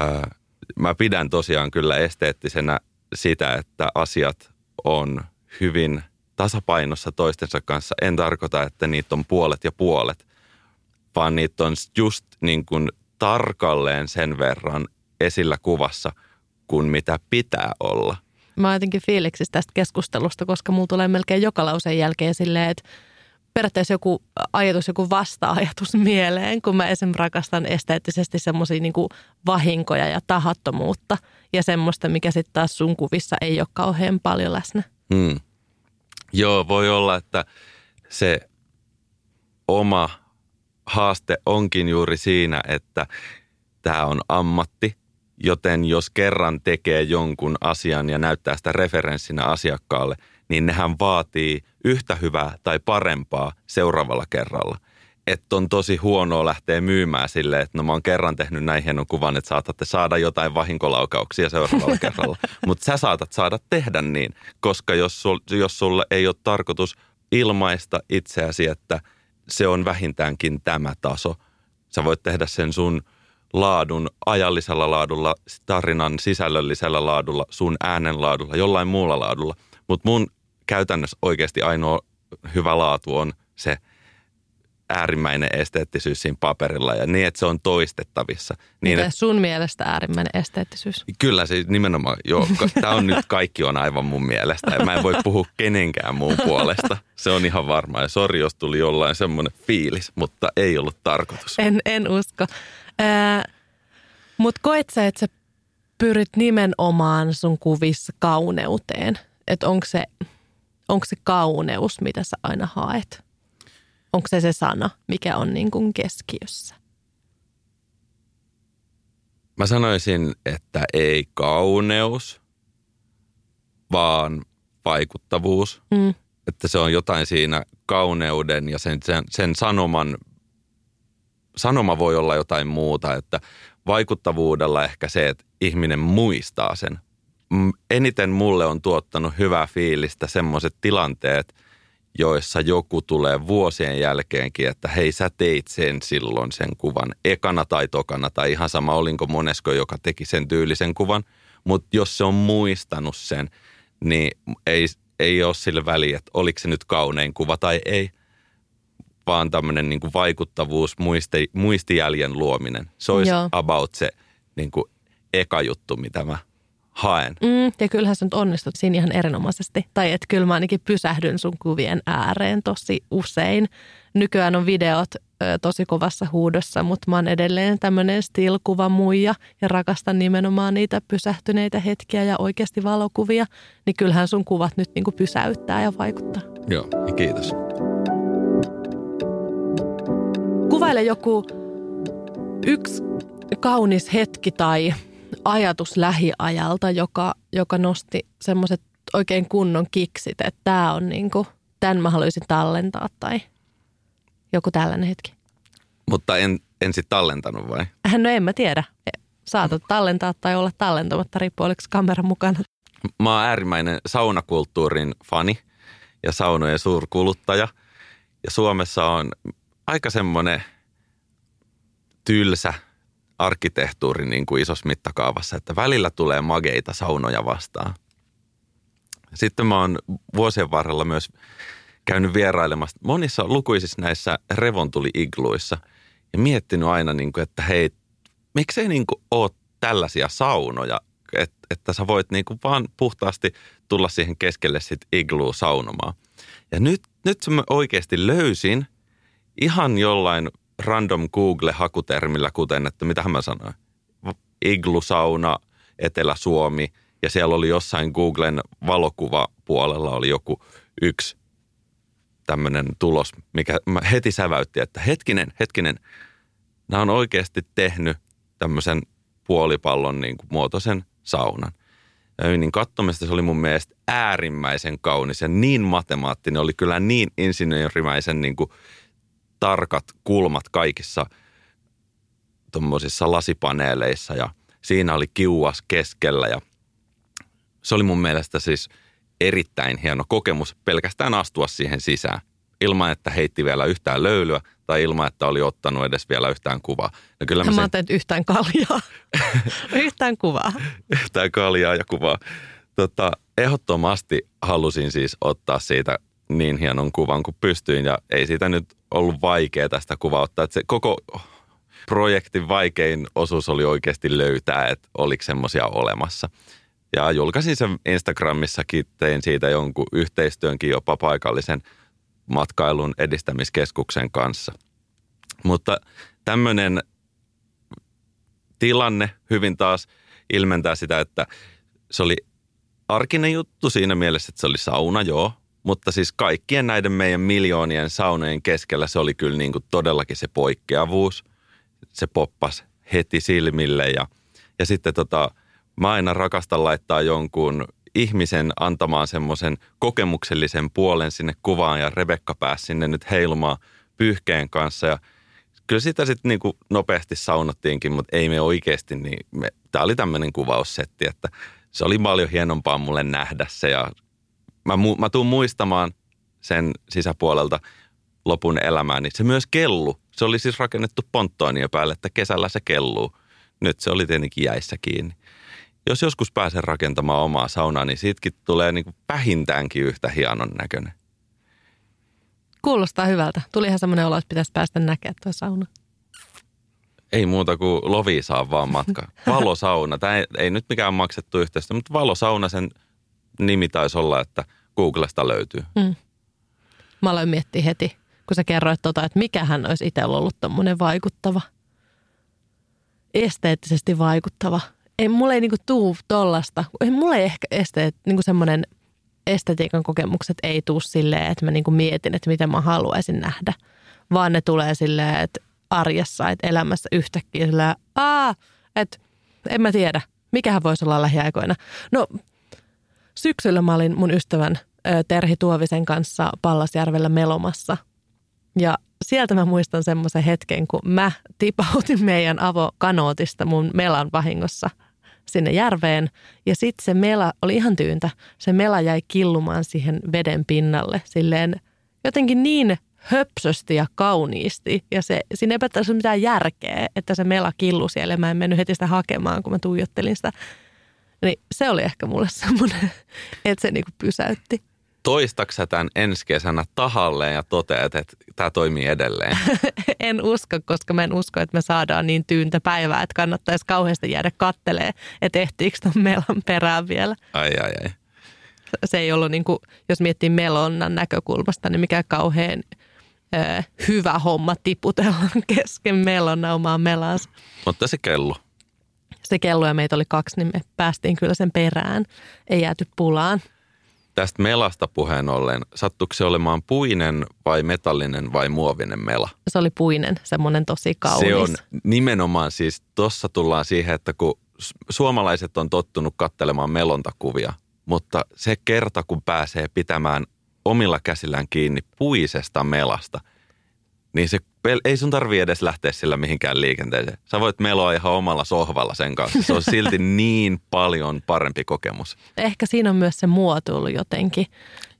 mä pidän tosiaan kyllä esteettisenä sitä, että asiat on hyvin tasapainossa toistensa kanssa. En tarkoita, että niitä on puolet ja puolet, vaan niitä on just niin kuin tarkalleen sen verran esillä kuvassa kuin mitä pitää olla. Mä oon jotenkin fiiliksissä tästä keskustelusta, koska mulla tulee melkein joka lauseen jälkeen silleen, että periaatteessa joku ajatus, joku vasta-ajatus mieleen, kun mä esimerkiksi rakastan esteettisesti semmoisia niin vahinkoja ja tahattomuutta ja semmoista, mikä sitten taas sun kuvissa ei ole kauhean paljon läsnä. Hmm. Joo, voi olla, että se oma haaste onkin juuri siinä, että tämä on ammatti, joten jos kerran tekee jonkun asian ja näyttää sitä referenssinä asiakkaalle, niin nehän vaatii yhtä hyvää tai parempaa seuraavalla kerralla. Että on tosi huonoa lähteä myymään silleen, että no mä oon kerran tehnyt näin hienon kuvan, että saatatte saada jotain vahinkolaukauksia seuraavalla kerralla. Mutta sä saatat saada tehdä niin, koska jos, sul, jos sulle ei ole tarkoitus ilmaista itseäsi, että se on vähintäänkin tämä taso. Sä voit tehdä sen sun laadun, ajallisella laadulla, tarinan sisällöllisellä laadulla, sun äänen laadulla, jollain muulla laadulla. Mutta mun käytännössä oikeasti ainoa hyvä laatu on se äärimmäinen esteettisyys siinä paperilla ja niin, että se on toistettavissa. Niin, Mitä sun mielestä äärimmäinen esteettisyys? Kyllä siis nimenomaan, joo, tämä on nyt kaikki on aivan mun mielestä ja mä en voi puhua kenenkään muun puolesta. Se on ihan varma ja sori, jos tuli jollain semmoinen fiilis, mutta ei ollut tarkoitus. En, en usko. Äh, mutta koet sä, että sä pyrit nimenomaan sun kuvissa kauneuteen? Että onko se onko se kauneus, mitä sä aina haet? Onko se se sana, mikä on niin kuin keskiössä? Mä sanoisin, että ei kauneus, vaan vaikuttavuus. Mm. Että se on jotain siinä kauneuden ja sen, sen, sen sanoman, sanoma voi olla jotain muuta, että vaikuttavuudella ehkä se, että ihminen muistaa sen eniten mulle on tuottanut hyvää fiilistä semmoiset tilanteet, joissa joku tulee vuosien jälkeenkin, että hei sä teit sen silloin sen kuvan ekana tai tokana tai ihan sama olinko monesko, joka teki sen tyylisen kuvan. Mutta jos se on muistanut sen, niin ei, ei ole sille väliä, että oliko se nyt kaunein kuva tai ei, vaan tämmöinen niin vaikuttavuus, muisti, muistijäljen luominen. Se olisi Joo. about se niin kuin eka juttu, mitä mä haen. Mm, ja kyllähän sä nyt onnistut siinä ihan erinomaisesti. Tai että kyllä mä ainakin pysähdyn sun kuvien ääreen tosi usein. Nykyään on videot ö, tosi kovassa huudossa, mutta mä oon edelleen tämmöinen still-kuva muija ja rakastan nimenomaan niitä pysähtyneitä hetkiä ja oikeasti valokuvia. Niin kyllähän sun kuvat nyt niinku pysäyttää ja vaikuttaa. Joo, ja kiitos. Kuvaile joku yksi kaunis hetki tai ajatus lähiajalta, joka, joka nosti semmoiset oikein kunnon kiksit, että tämä on niinku, tämän mä haluaisin tallentaa tai joku tällainen hetki. Mutta en, en sit tallentanut vai? No en mä tiedä. Saatat tallentaa tai olla tallentamatta, riippuu oliko kamera mukana. Mä oon äärimmäinen saunakulttuurin fani ja saunojen suurkuluttaja. Ja Suomessa on aika semmoinen tylsä arkkitehtuuri niin kuin isossa mittakaavassa, että välillä tulee mageita saunoja vastaan. Sitten mä oon vuosien varrella myös käynyt vierailemassa monissa lukuisissa näissä revontuli-igluissa ja miettinyt aina, niin kuin, että hei, miksei niin kuin ole tällaisia saunoja, että, että sä voit niin kuin vaan puhtaasti tulla siihen keskelle sit iglu saunomaan. Ja nyt, nyt mä oikeasti löysin ihan jollain random Google-hakutermillä, kuten, että mitä mä sanoin, iglusauna, Etelä-Suomi, ja siellä oli jossain Googlen valokuvapuolella oli joku yksi tämmöinen tulos, mikä mä heti säväytti, että hetkinen, hetkinen, nämä on oikeasti tehnyt tämmöisen puolipallon niin kuin muotoisen saunan. Ja niin katsomista se oli mun mielestä äärimmäisen kaunis ja niin matemaattinen, oli kyllä niin insinöörimäisen niin kuin tarkat kulmat kaikissa tuommoisissa lasipaneeleissa ja siinä oli kiuas keskellä ja se oli mun mielestä siis erittäin hieno kokemus pelkästään astua siihen sisään ilman, että heitti vielä yhtään löylyä tai ilman, että oli ottanut edes vielä yhtään kuvaa. Ja kyllä mä, mä sen... yhtään kaljaa. yhtään kuvaa. yhtään kaljaa ja kuvaa. Tota, ehdottomasti halusin siis ottaa siitä niin hienon kuvan kuin pystyin ja ei siitä nyt ollut vaikea tästä kuvauttaa. Että se koko projektin vaikein osuus oli oikeasti löytää, että oliko semmoisia olemassa. Ja julkaisin sen Instagramissakin, tein siitä jonkun yhteistyönkin jopa paikallisen matkailun edistämiskeskuksen kanssa. Mutta tämmöinen tilanne hyvin taas ilmentää sitä, että se oli arkinen juttu siinä mielessä, että se oli sauna, joo, mutta siis kaikkien näiden meidän miljoonien saunojen keskellä se oli kyllä niin kuin todellakin se poikkeavuus. Se poppas heti silmille ja, ja sitten tota, mä aina rakastan laittaa jonkun ihmisen antamaan semmoisen kokemuksellisen puolen sinne kuvaan ja Rebekka pääsi sinne nyt heilumaan pyyhkeen kanssa ja kyllä sitä sitten niin kuin nopeasti saunottiinkin, mutta ei me oikeasti, niin tämä oli tämmöinen kuvaussetti, että se oli paljon hienompaa mulle nähdä se ja mä, mä tuun muistamaan sen sisäpuolelta lopun elämää, niin se myös kellu. Se oli siis rakennettu ponttoonio päälle, että kesällä se kelluu. Nyt se oli tietenkin jäissä kiinni. Jos joskus pääsen rakentamaan omaa saunaa, niin siitäkin tulee niin vähintäänkin yhtä hienon näköinen. Kuulostaa hyvältä. Tuli ihan semmoinen olo, että pitäisi päästä näkemään tuo sauna. Ei muuta kuin lovi saa vaan matka. Valosauna. Tämä ei, ei nyt mikään maksettu yhteistyö, mutta valosauna sen nimi taisi olla, että Googlesta löytyy. Mm. Mä aloin miettiä heti, kun sä kerroit tota, että mikähän olisi itsellä ollut tommonen vaikuttava, esteettisesti vaikuttava. Ei, mulle ei niinku tuu tollasta. Ei, mulle ei ehkä esteet, niinku semmoinen estetiikan kokemukset ei tuu silleen, että mä niinku mietin, että mitä mä haluaisin nähdä. Vaan ne tulee silleen, että arjessa, että elämässä yhtäkkiä silleen, että en mä tiedä, mikähän voisi olla lähiaikoina. No syksyllä mä olin mun ystävän Terhi Tuovisen kanssa Pallasjärvellä melomassa. Ja sieltä mä muistan semmoisen hetken, kun mä tipautin meidän avokanootista mun melan vahingossa sinne järveen. Ja sitten se mela oli ihan tyyntä. Se mela jäi killumaan siihen veden pinnalle silleen jotenkin niin höpsösti ja kauniisti. Ja se, siinä ei ole mitään järkeä, että se mela killu siellä. Mä en mennyt heti sitä hakemaan, kun mä tuijottelin sitä niin se oli ehkä mulle semmoinen, että se niinku pysäytti. toistaksä tämän ensi kesänä tahalleen ja toteat, että tämä toimii edelleen? en usko, koska mä en usko, että me saadaan niin tyyntä päivää, että kannattaisi kauheasti jäädä kattelee, että ehtiikö ton melan perään vielä. Ai ai ai. Se ei ollut, niin kuin, jos miettii melonnan näkökulmasta, niin mikä kauhean ö, hyvä homma tiputella kesken melonna omaan melansa. Mutta se kello. Se kello ja meitä oli kaksi, niin me päästiin kyllä sen perään. Ei jääty pulaan. Tästä melasta puheen ollen, sattuiko se olemaan puinen vai metallinen vai muovinen mela? Se oli puinen, semmoinen tosi kaunis. Se on nimenomaan siis, tuossa tullaan siihen, että kun suomalaiset on tottunut kattelemaan melontakuvia, mutta se kerta kun pääsee pitämään omilla käsillään kiinni puisesta melasta, niin se ei sun tarvi edes lähteä sillä mihinkään liikenteeseen. Sä voit meloa ihan omalla sohvalla sen kanssa. Se on silti niin paljon parempi kokemus. Ehkä siinä on myös se muotoilu jotenkin.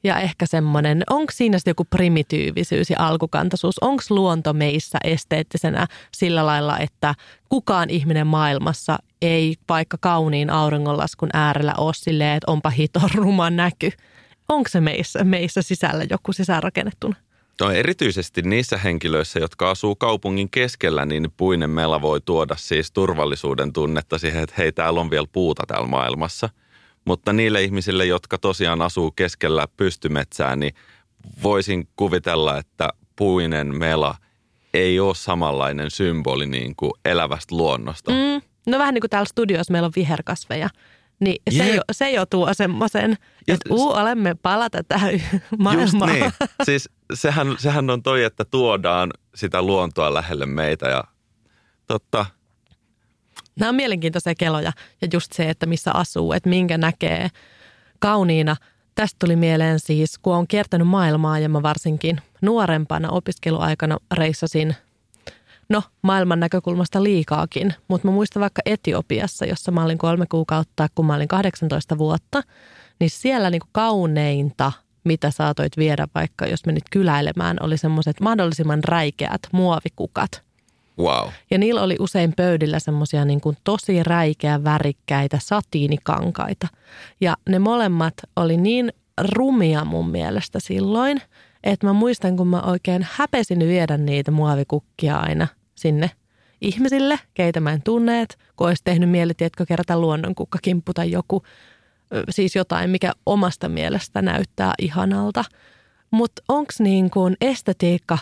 Ja ehkä semmoinen, onko siinä sitten joku primityyvisyys ja alkukantaisuus? Onko luonto meissä esteettisenä sillä lailla, että kukaan ihminen maailmassa ei vaikka kauniin auringonlaskun äärellä ole silleen, että onpa hito ruma näky? Onko se meissä, meissä sisällä joku sisäänrakennettuna? No erityisesti niissä henkilöissä, jotka asuu kaupungin keskellä, niin puinen mela voi tuoda siis turvallisuuden tunnetta siihen, että hei, täällä on vielä puuta täällä maailmassa. Mutta niille ihmisille, jotka tosiaan asuu keskellä pystymetsää, niin voisin kuvitella, että puinen mela ei ole samanlainen symboli niin kuin elävästä luonnosta. Mm, no vähän niin kuin täällä studiossa meillä on viherkasveja. Niin se, yeah. jo, se jo tuo semmoisen, että uu, olemme palata tähän maailmaan. Just niin. Siis sehän, sehän on toi, että tuodaan sitä luontoa lähelle meitä ja totta. Nämä on mielenkiintoisia keloja ja just se, että missä asuu, että minkä näkee kauniina. Tästä tuli mieleen siis, kun on kiertänyt maailmaa ja mä varsinkin nuorempana opiskeluaikana reissasin – no maailman näkökulmasta liikaakin, mutta mä muistan vaikka Etiopiassa, jossa mä olin kolme kuukautta, kun mä olin 18 vuotta, niin siellä niin kuin kauneinta, mitä saatoit viedä vaikka, jos menit kyläilemään, oli semmoiset mahdollisimman räikeät muovikukat. Wow. Ja niillä oli usein pöydillä semmoisia niin kuin tosi räikeä, värikkäitä satiinikankaita. Ja ne molemmat oli niin rumia mun mielestä silloin, että mä muistan, kun mä oikein häpesin viedä niitä muovikukkia aina sinne ihmisille, keitä mä en tunneet, kun olisi tehnyt mieli, tiedätkö, kerätä luonnonkukkakimppu tai joku, siis jotain, mikä omasta mielestä näyttää ihanalta. Mutta onko niin kuin estetiikka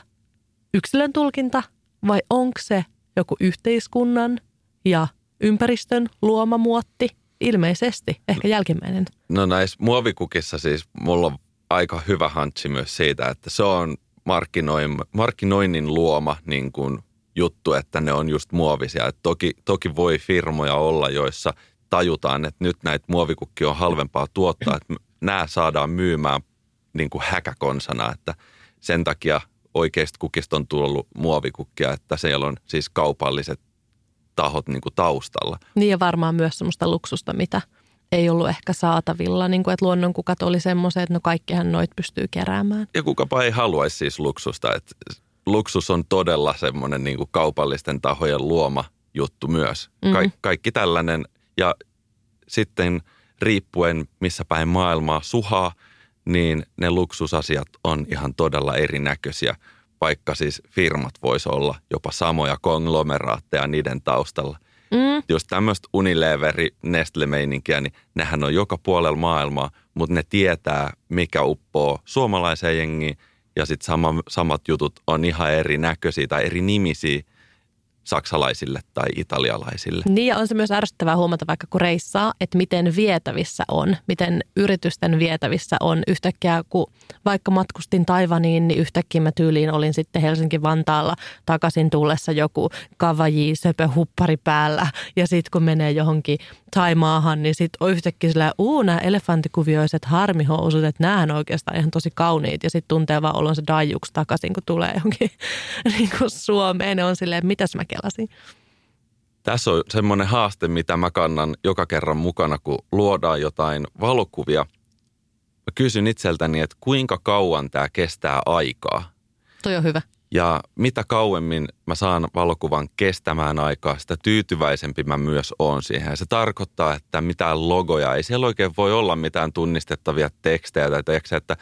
yksilön tulkinta vai onko se joku yhteiskunnan ja ympäristön luoma muotti? Ilmeisesti, ehkä jälkimmäinen. No näissä muovikukissa siis mulla on aika hyvä hantsi myös siitä, että se on markkinoinnin luoma niin kuin juttu, että ne on just muovisia. Et toki, toki voi firmoja olla, joissa tajutaan, että nyt näitä muovikukkia on halvempaa tuottaa, että nämä saadaan myymään niin kuin häkäkonsana, että sen takia oikeista kukista on tullut muovikukkia, että siellä on siis kaupalliset tahot niin kuin taustalla. Niin ja varmaan myös semmoista luksusta, mitä ei ollut ehkä saatavilla, niin kuin, että luonnonkukat oli semmoiset, että no kaikkihan noit pystyy keräämään. Ja kukapa ei haluaisi siis luksusta, että luksus on todella semmoinen niin kuin kaupallisten tahojen luoma juttu myös. Mm-hmm. Ka- kaikki tällainen ja sitten riippuen missä päin maailmaa suhaa, niin ne luksusasiat on ihan todella erinäköisiä, vaikka siis firmat voisi olla jopa samoja konglomeraatteja niiden taustalla. Mm. Jos tämmöistä Unileveri Nestle-meininkiä, niin nehän on joka puolella maailmaa, mutta ne tietää, mikä uppoo suomalaiseen jengiin ja sitten sama, samat jutut on ihan erinäköisiä tai eri nimisiä saksalaisille tai italialaisille. Niin ja on se myös ärsyttävää huomata vaikka kun reissaa, että miten vietävissä on, miten yritysten vietävissä on yhtäkkiä, kun vaikka matkustin Taivaniin, niin yhtäkkiä mä tyyliin olin sitten Helsinki-Vantaalla takaisin tullessa joku kavaji, söpö, huppari päällä ja sitten kun menee johonkin Taimaahan, niin sitten on yhtäkkiä sillä, uu nämä elefantikuvioiset harmihousut, että näähän oikeastaan ihan tosi kauniit ja sitten tuntee vaan olonsa dajuksi takaisin, kun tulee johonkin niin kuin Suomeen. Ne on silleen, mitäs mä kelasin. Tässä on semmoinen haaste, mitä mä kannan joka kerran mukana, kun luodaan jotain valokuvia. Mä kysyn itseltäni, että kuinka kauan tämä kestää aikaa. Toi on hyvä. Ja mitä kauemmin mä saan valokuvan kestämään aikaa, sitä tyytyväisempi mä myös oon siihen. Ja se tarkoittaa, että mitään logoja ei siellä oikein voi olla mitään tunnistettavia tekstejä tai tekstejä, että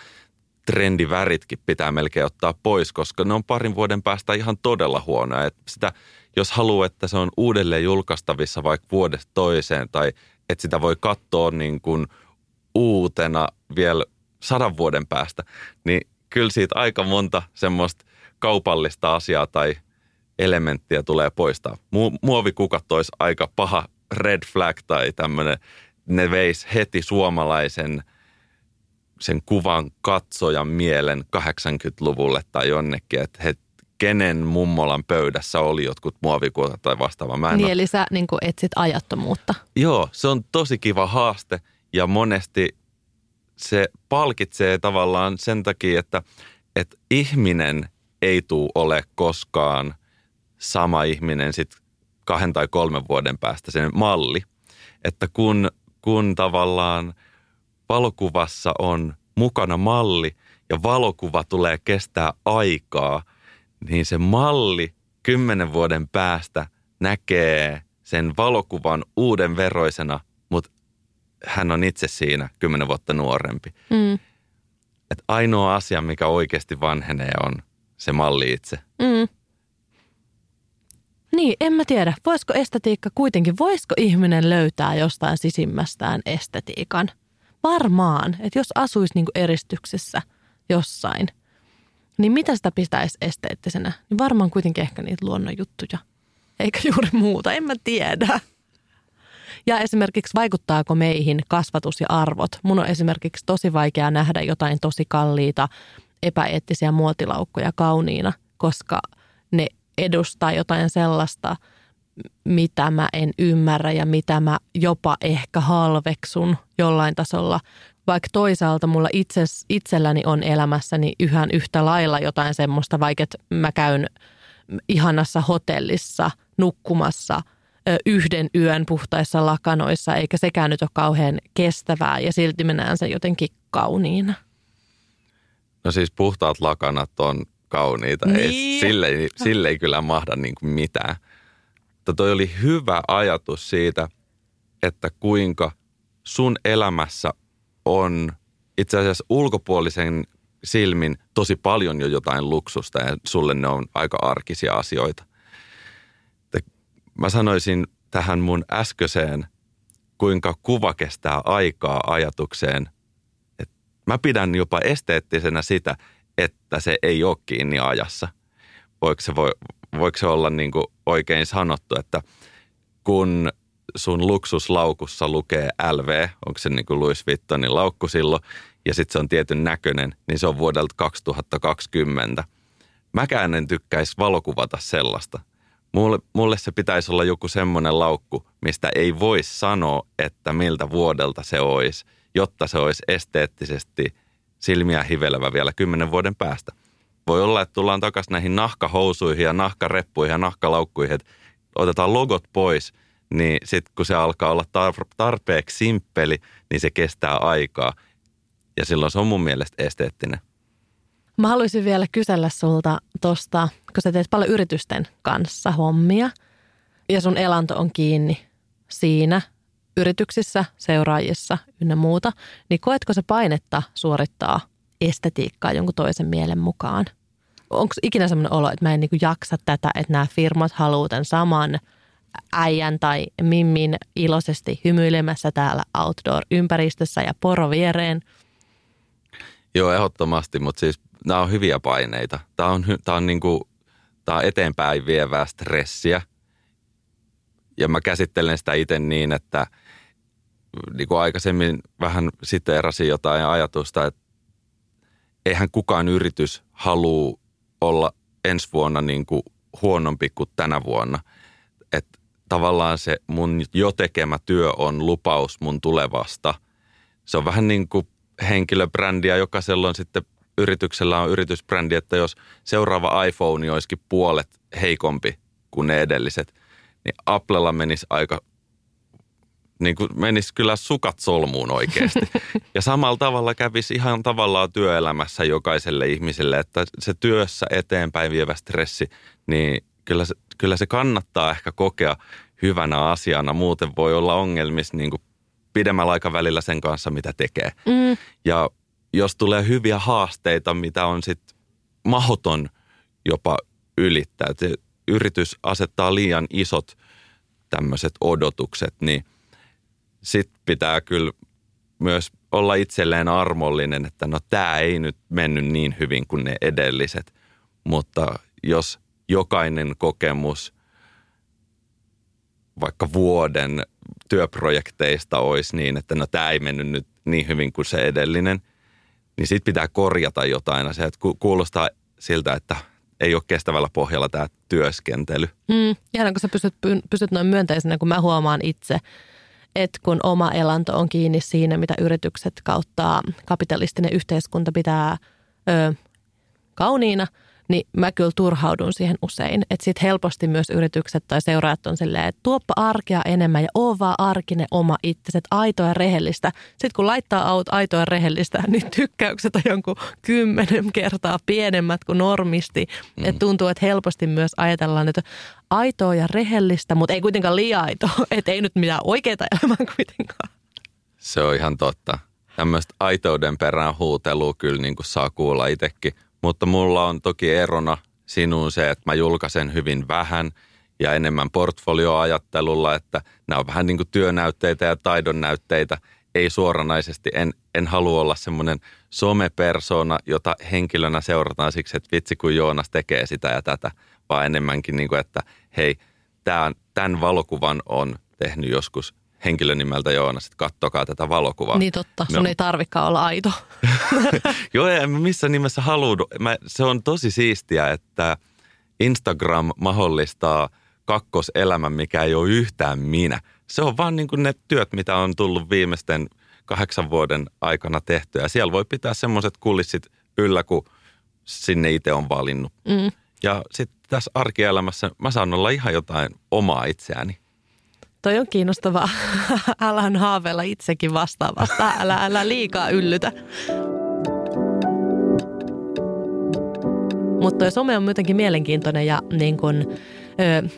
trendiväritkin pitää melkein ottaa pois, koska ne on parin vuoden päästä ihan todella huonoja. Et sitä, jos haluaa, että se on uudelleen julkaistavissa vaikka vuodesta toiseen tai että sitä voi katsoa niin kuin uutena vielä sadan vuoden päästä, niin kyllä siitä aika monta semmoista kaupallista asiaa tai elementtiä tulee poistaa. Mu- muovikukat olisi aika paha red flag tai tämmöinen, ne veis heti suomalaisen sen kuvan katsojan mielen 80-luvulle tai jonnekin, että kenen mummolan pöydässä oli jotkut muovikuotat tai vastaava. Mä en niin, ole... eli sä niin etsit ajattomuutta. Joo, se on tosi kiva haaste ja monesti se palkitsee tavallaan sen takia, että, että ihminen ei tule ole koskaan sama ihminen sit kahden tai kolmen vuoden päästä sen malli. Että kun, kun tavallaan valokuvassa on mukana malli ja valokuva tulee kestää aikaa, niin se malli kymmenen vuoden päästä näkee sen valokuvan uuden veroisena, mutta hän on itse siinä kymmenen vuotta nuorempi. Mm. Et ainoa asia, mikä oikeasti vanhenee, on se malli itse. Mm. Niin, en mä tiedä. Voisiko estetiikka kuitenkin, voisiko ihminen löytää jostain sisimmästään estetiikan? Varmaan, että jos asuisi niin eristyksessä jossain, niin mitä sitä pitäisi esteettisenä? Niin varmaan kuitenkin ehkä niitä luonnonjuttuja. Eikä juuri muuta, en mä tiedä. Ja esimerkiksi vaikuttaako meihin kasvatus ja arvot? Mun on esimerkiksi tosi vaikea nähdä jotain tosi kalliita epäeettisiä muotilaukkoja kauniina, koska ne edustaa jotain sellaista, mitä mä en ymmärrä ja mitä mä jopa ehkä halveksun jollain tasolla. Vaikka toisaalta mulla itse, itselläni on elämässäni yhä yhtä lailla jotain semmoista, vaikka mä käyn ihanassa hotellissa nukkumassa yhden yön puhtaissa lakanoissa, eikä sekään nyt ole kauhean kestävää ja silti mä näen sen jotenkin kauniina. No siis puhtaat lakanat on kauniita. Niin. Ei, sille, sille ei kyllä mahda niin kuin mitään. Mutta toi oli hyvä ajatus siitä, että kuinka sun elämässä on itse asiassa ulkopuolisen silmin tosi paljon jo jotain luksusta ja sulle ne on aika arkisia asioita. Mä sanoisin tähän mun äskeiseen, kuinka kuva kestää aikaa ajatukseen, Mä pidän jopa esteettisenä sitä, että se ei ole kiinni ajassa. Voiko se, voi, voiko se olla niin kuin oikein sanottu, että kun sun luksuslaukussa lukee LV, onko se niin kuin Louis Vuittonin laukku silloin, ja sitten se on tietyn näköinen, niin se on vuodelta 2020. Mäkään en tykkäisi valokuvata sellaista. Mulle, mulle se pitäisi olla joku semmoinen laukku, mistä ei voi sanoa, että miltä vuodelta se olisi – jotta se olisi esteettisesti silmiä hivelevä vielä kymmenen vuoden päästä. Voi olla, että tullaan takaisin näihin nahkahousuihin ja nahkareppuihin ja nahkalaukkuihin, että otetaan logot pois, niin sitten kun se alkaa olla tarpeeksi simppeli, niin se kestää aikaa. Ja silloin se on mun mielestä esteettinen. Mä haluaisin vielä kysellä sulta tuosta, kun sä teet paljon yritysten kanssa hommia ja sun elanto on kiinni siinä, yrityksissä, seuraajissa ynnä muuta, niin koetko se painetta suorittaa estetiikkaa jonkun toisen mielen mukaan? Onko ikinä sellainen olo, että mä en niinku jaksa tätä, että nämä firmat haluaa tämän saman äijän tai mimmin iloisesti hymyilemässä täällä outdoor-ympäristössä ja poro viereen? Joo, ehdottomasti, mutta siis nämä on hyviä paineita. Tämä on, tämä on, niinku, tämä on eteenpäin vievää stressiä. Ja mä käsittelen sitä itse niin, että – niin kuin aikaisemmin vähän siteerasin jotain ajatusta, että eihän kukaan yritys halua olla ensi vuonna niin kuin huonompi kuin tänä vuonna. Tavallaan se mun jo tekemä työ on lupaus mun tulevasta. Se on vähän niin kuin henkilöbrändi ja jokaisella on sitten yrityksellä on yritysbrändi, että jos seuraava iPhone olisikin puolet heikompi kuin ne edelliset, niin Applella menisi aika niin kuin menisi kyllä sukat solmuun oikeasti. Ja samalla tavalla kävisi ihan tavallaan työelämässä jokaiselle ihmiselle, että se työssä eteenpäin vievä stressi, niin kyllä se, kyllä se kannattaa ehkä kokea hyvänä asiana. Muuten voi olla ongelmissa niin kuin pidemmällä aikavälillä sen kanssa, mitä tekee. Mm. Ja jos tulee hyviä haasteita, mitä on sitten mahoton jopa ylittää, että yritys asettaa liian isot tämmöiset odotukset, niin sitten pitää kyllä myös olla itselleen armollinen, että no tämä ei nyt mennyt niin hyvin kuin ne edelliset, mutta jos jokainen kokemus vaikka vuoden työprojekteista olisi niin, että no tämä ei mennyt nyt niin hyvin kuin se edellinen, niin sitten pitää korjata jotain. Että kuulostaa siltä, että ei ole kestävällä pohjalla tämä työskentely. Mm, ihan kun sä pysyt, pysyt noin myönteisenä, kun mä huomaan itse, että kun oma elanto on kiinni siinä, mitä yritykset kautta kapitalistinen yhteiskunta pitää ö, kauniina – niin mä kyllä turhaudun siihen usein. Että sitten helposti myös yritykset tai seuraajat on silleen, että tuoppa arkea enemmän ja oo vaan arkinen oma itsesi, aitoa ja rehellistä. Sitten kun laittaa aut aitoa ja rehellistä, niin tykkäykset on jonkun kymmenen kertaa pienemmät kuin normisti. Mm. Että tuntuu, että helposti myös ajatellaan, että aitoa ja rehellistä, mutta ei kuitenkaan liian aitoa. Että ei nyt mitään oikeita elämää kuitenkaan. Se on ihan totta. Tämmöistä aitouden perään huutelua kyllä niin kuin saa kuulla itsekin – mutta mulla on toki erona sinuun se, että mä julkaisen hyvin vähän ja enemmän portfolioajattelulla, että nämä on vähän niin kuin työnäytteitä ja taidonnäytteitä. Ei suoranaisesti, en, en halua olla semmoinen somepersona, jota henkilönä seurataan siksi, että vitsi kun Joonas tekee sitä ja tätä, vaan enemmänkin niin kuin, että hei, tämän, tämän valokuvan on tehnyt joskus henkilö nimeltä Joonas, että kattokaa tätä valokuvaa. Niin totta, sun no. ei tarvikaan olla aito. Joo, en missä nimessä halua. Mä, se on tosi siistiä, että Instagram mahdollistaa kakkoselämän, mikä ei ole yhtään minä. Se on vaan niin kuin ne työt, mitä on tullut viimeisten kahdeksan vuoden aikana tehtyä. Ja siellä voi pitää semmoiset kulissit yllä, kun sinne itse on valinnut. Mm. Ja sitten tässä arkielämässä mä saan olla ihan jotain omaa itseäni. Toi on kiinnostavaa. Älä haaveilla itsekin vastaavasta. Älä, älä liikaa yllytä. Mutta toi some on muutenkin mielenkiintoinen ja niin kun, ö,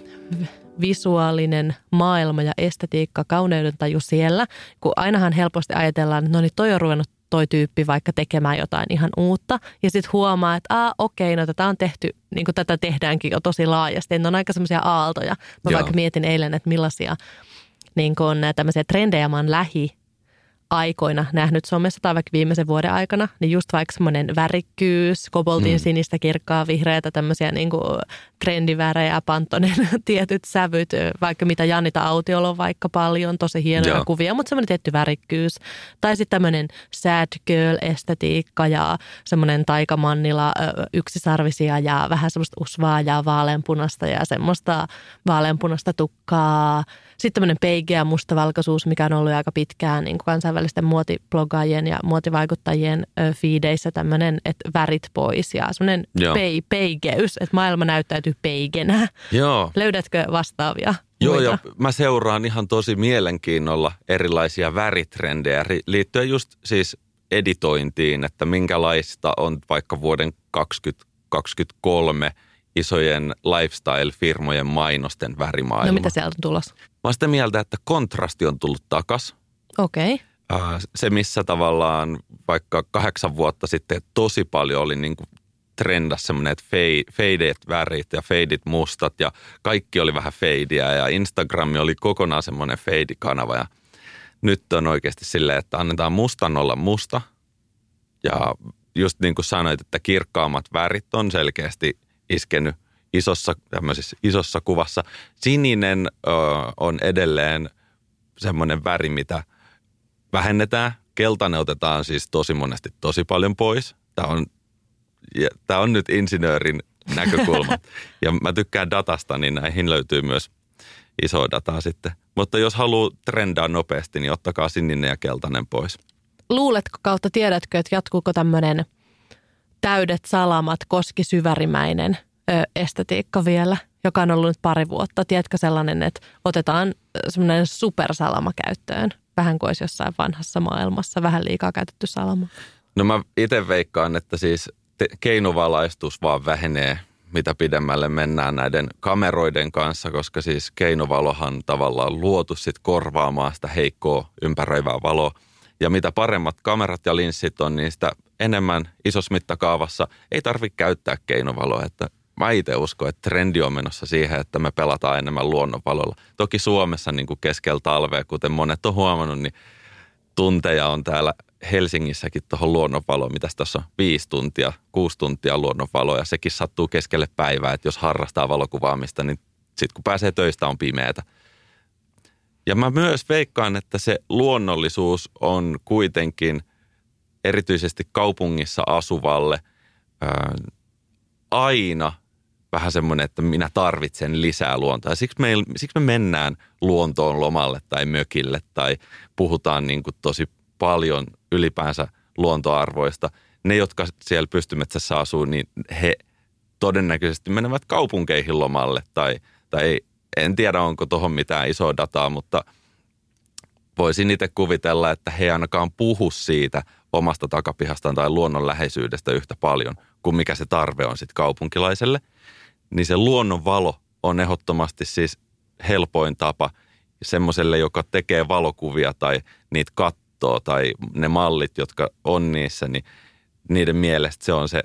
visuaalinen maailma ja estetiikka, kauneuden taju siellä, kun ainahan helposti ajatellaan, että no niin toi on ruvennut toi tyyppi vaikka tekemään jotain ihan uutta. Ja sitten huomaa, että aa okei, no tätä on tehty, niin kuin tätä tehdäänkin jo tosi laajasti. Ne on aika semmoisia aaltoja. Mä Joo. vaikka mietin eilen, että millaisia niin kuin tämmöisiä trendejä mä oon lähi aikoina nähnyt somessa tai vaikka viimeisen vuoden aikana, niin just vaikka semmoinen värikkyys, koboltin mm. sinistä, kirkkaa, vihreätä, tämmöisiä niin kuin trendivärejä, Pantonen tietyt sävyt, vaikka mitä Janita Autiolla on vaikka paljon, tosi hienoja Joo. kuvia, mutta semmoinen tietty värikkyys. Tai sitten tämmöinen sad girl-estetiikka ja semmoinen taikamannilla yksisarvisia ja vähän semmoista usvaa ja vaaleanpunasta ja semmoista vaaleanpunasta tukkaa. Sitten tämmöinen peikeä mustavalkoisuus, mikä on ollut aika pitkään niin kuin kansainvälisten muotiblogaajien ja muotivaikuttajien fiideissä tämmöinen, että värit pois ja semmoinen pei, peigeys, että maailma näyttäytyy peigenä. Joo. Löydätkö vastaavia? Joo, muita? ja mä seuraan ihan tosi mielenkiinnolla erilaisia väritrendejä liittyen just siis editointiin, että minkälaista on vaikka vuoden 2023 isojen lifestyle-firmojen mainosten värimaailma. No mitä sieltä on tulossa? Mä sitä mieltä, että kontrasti on tullut takas. Okei. Okay. Se, missä tavallaan vaikka kahdeksan vuotta sitten tosi paljon oli niin kuin trendas semmoinen, että feideet värit ja feidit mustat ja kaikki oli vähän feidiä ja Instagram oli kokonaan semmoinen feidikanava ja nyt on oikeasti silleen, että annetaan mustan olla musta ja just niin kuin sanoit, että kirkkaammat värit on selkeästi iskenyt isossa, isossa kuvassa. Sininen ö, on edelleen semmoinen väri, mitä vähennetään. Keltainen otetaan siis tosi monesti tosi paljon pois. Tämä on, tämä on nyt insinöörin näkökulma. ja mä tykkään datasta, niin näihin löytyy myös iso dataa sitten. Mutta jos haluaa trendaa nopeasti, niin ottakaa sininen ja keltainen pois. Luuletko kautta tiedätkö, että jatkuuko tämmöinen täydet salamat koskisyvärimäinen – estetiikka vielä? joka on ollut nyt pari vuotta. Tiedätkö sellainen, että otetaan semmoinen supersalama käyttöön, vähän kuin olisi jossain vanhassa maailmassa, vähän liikaa käytetty salama? No mä itse veikkaan, että siis te- keinovalaistus vaan vähenee mitä pidemmälle mennään näiden kameroiden kanssa, koska siis keinovalohan tavallaan luotu sit korvaamaan sitä heikkoa ympäröivää valoa. Ja mitä paremmat kamerat ja linssit on, niin sitä enemmän isossa mittakaavassa ei tarvitse käyttää keinovaloa. Että mä itse uskon, että trendi on menossa siihen, että me pelataan enemmän luonnonvalolla. Toki Suomessa niin kuin keskellä talvea, kuten monet on huomannut, niin tunteja on täällä Helsingissäkin tuohon luonnonvaloon, mitä tässä on viisi tuntia, kuusi tuntia luonnonvaloa ja sekin sattuu keskelle päivää, että jos harrastaa valokuvaamista, niin sitten kun pääsee töistä on pimeätä. Ja mä myös veikkaan, että se luonnollisuus on kuitenkin erityisesti kaupungissa asuvalle ää, aina vähän semmoinen, että minä tarvitsen lisää luontoa. Siksi me, siksi me mennään luontoon lomalle tai mökille tai puhutaan niin kuin tosi paljon ylipäänsä luontoarvoista. Ne, jotka siellä pystymetsässä asuu, niin he todennäköisesti menevät kaupunkeihin lomalle tai, tai en tiedä, onko tuohon mitään isoa dataa, mutta voisin itse kuvitella, että he ainakaan puhu siitä omasta takapihastaan tai luonnon läheisyydestä yhtä paljon kuin mikä se tarve on sitten kaupunkilaiselle. Niin se luonnon valo on ehdottomasti siis helpoin tapa semmoiselle, joka tekee valokuvia tai niitä kat katsoo tai ne mallit, jotka on niissä, niin niiden mielestä se on se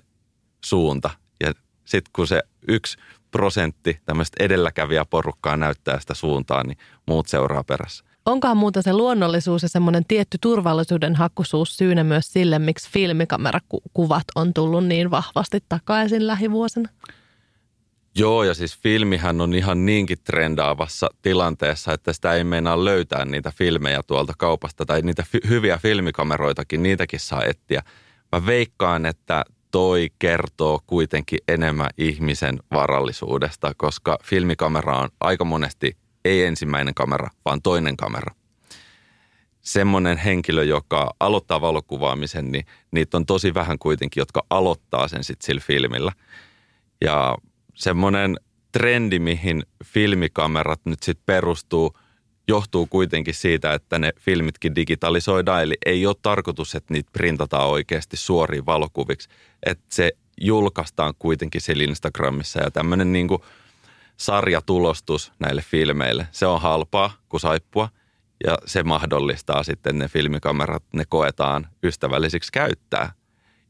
suunta. Ja sitten kun se yksi prosentti tämmöistä edelläkävijäporukkaa näyttää sitä suuntaa, niin muut seuraa perässä. Onkohan muuta se luonnollisuus ja semmoinen tietty turvallisuuden hakkusuus syynä myös sille, miksi filmikamerakuvat on tullut niin vahvasti takaisin lähivuosina? Joo, ja siis filmihän on ihan niinkin trendaavassa tilanteessa, että sitä ei meinaa löytää niitä filmejä tuolta kaupasta tai niitä fi- hyviä filmikameroitakin, niitäkin saa etsiä. Mä veikkaan, että toi kertoo kuitenkin enemmän ihmisen varallisuudesta, koska filmikamera on aika monesti ei ensimmäinen kamera, vaan toinen kamera. Semmoinen henkilö, joka aloittaa valokuvaamisen, niin niitä on tosi vähän kuitenkin, jotka aloittaa sen sitten sillä filmillä. Ja semmoinen trendi, mihin filmikamerat nyt sitten perustuu, johtuu kuitenkin siitä, että ne filmitkin digitalisoidaan. Eli ei ole tarkoitus, että niitä printataan oikeasti suoriin valokuviksi. Että se julkaistaan kuitenkin siellä Instagramissa ja tämmöinen niin kuin sarjatulostus näille filmeille. Se on halpaa kuin saippua ja se mahdollistaa sitten ne filmikamerat, ne koetaan ystävällisiksi käyttää –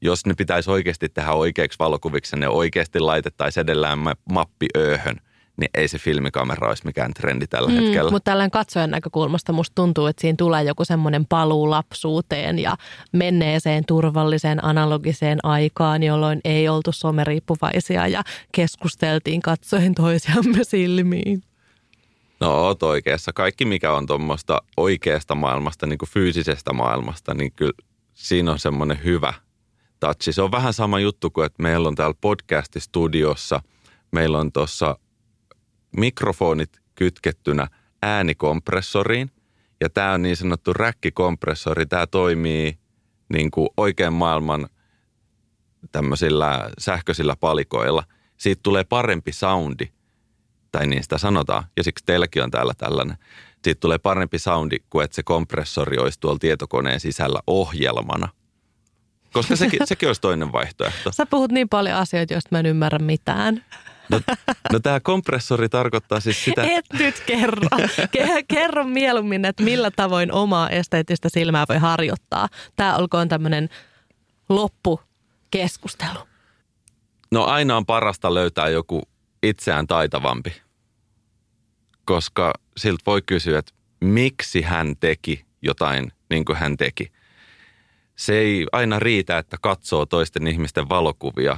jos ne pitäisi oikeasti tehdä oikeaksi valokuviksi ja ne oikeasti laitettaisiin edellään mappi ööhön, niin ei se filmikamera olisi mikään trendi tällä mm, hetkellä. Mutta tällainen katsojan näkökulmasta musta tuntuu, että siinä tulee joku semmoinen paluu lapsuuteen ja menneeseen turvalliseen analogiseen aikaan, jolloin ei oltu someriippuvaisia ja keskusteltiin katsoen toisiamme silmiin. No oot oikeassa. Kaikki mikä on tuommoista oikeasta maailmasta, niin kuin fyysisestä maailmasta, niin kyllä siinä on semmoinen hyvä – touchi. Se on vähän sama juttu kuin, että meillä on täällä podcastistudiossa, meillä on tuossa mikrofonit kytkettynä äänikompressoriin. Ja tämä on niin sanottu räkkikompressori. Tämä toimii niin kuin oikean maailman tämmöisillä sähköisillä palikoilla. Siitä tulee parempi soundi, tai niin sitä sanotaan, ja siksi teilläkin on täällä tällainen. Siitä tulee parempi soundi kuin että se kompressori olisi tuolla tietokoneen sisällä ohjelmana – koska sekin, sekin olisi toinen vaihtoehto. Sä puhut niin paljon asioita, joista mä en ymmärrä mitään. No, no tämä kompressori tarkoittaa siis sitä... Et nyt kerro. Kerro mieluummin, että millä tavoin omaa esteettistä silmää voi harjoittaa. Tämä olkoon tämmöinen loppukeskustelu. No aina on parasta löytää joku itseään taitavampi. Koska siltä voi kysyä, että miksi hän teki jotain niin kuin hän teki – se ei aina riitä, että katsoo toisten ihmisten valokuvia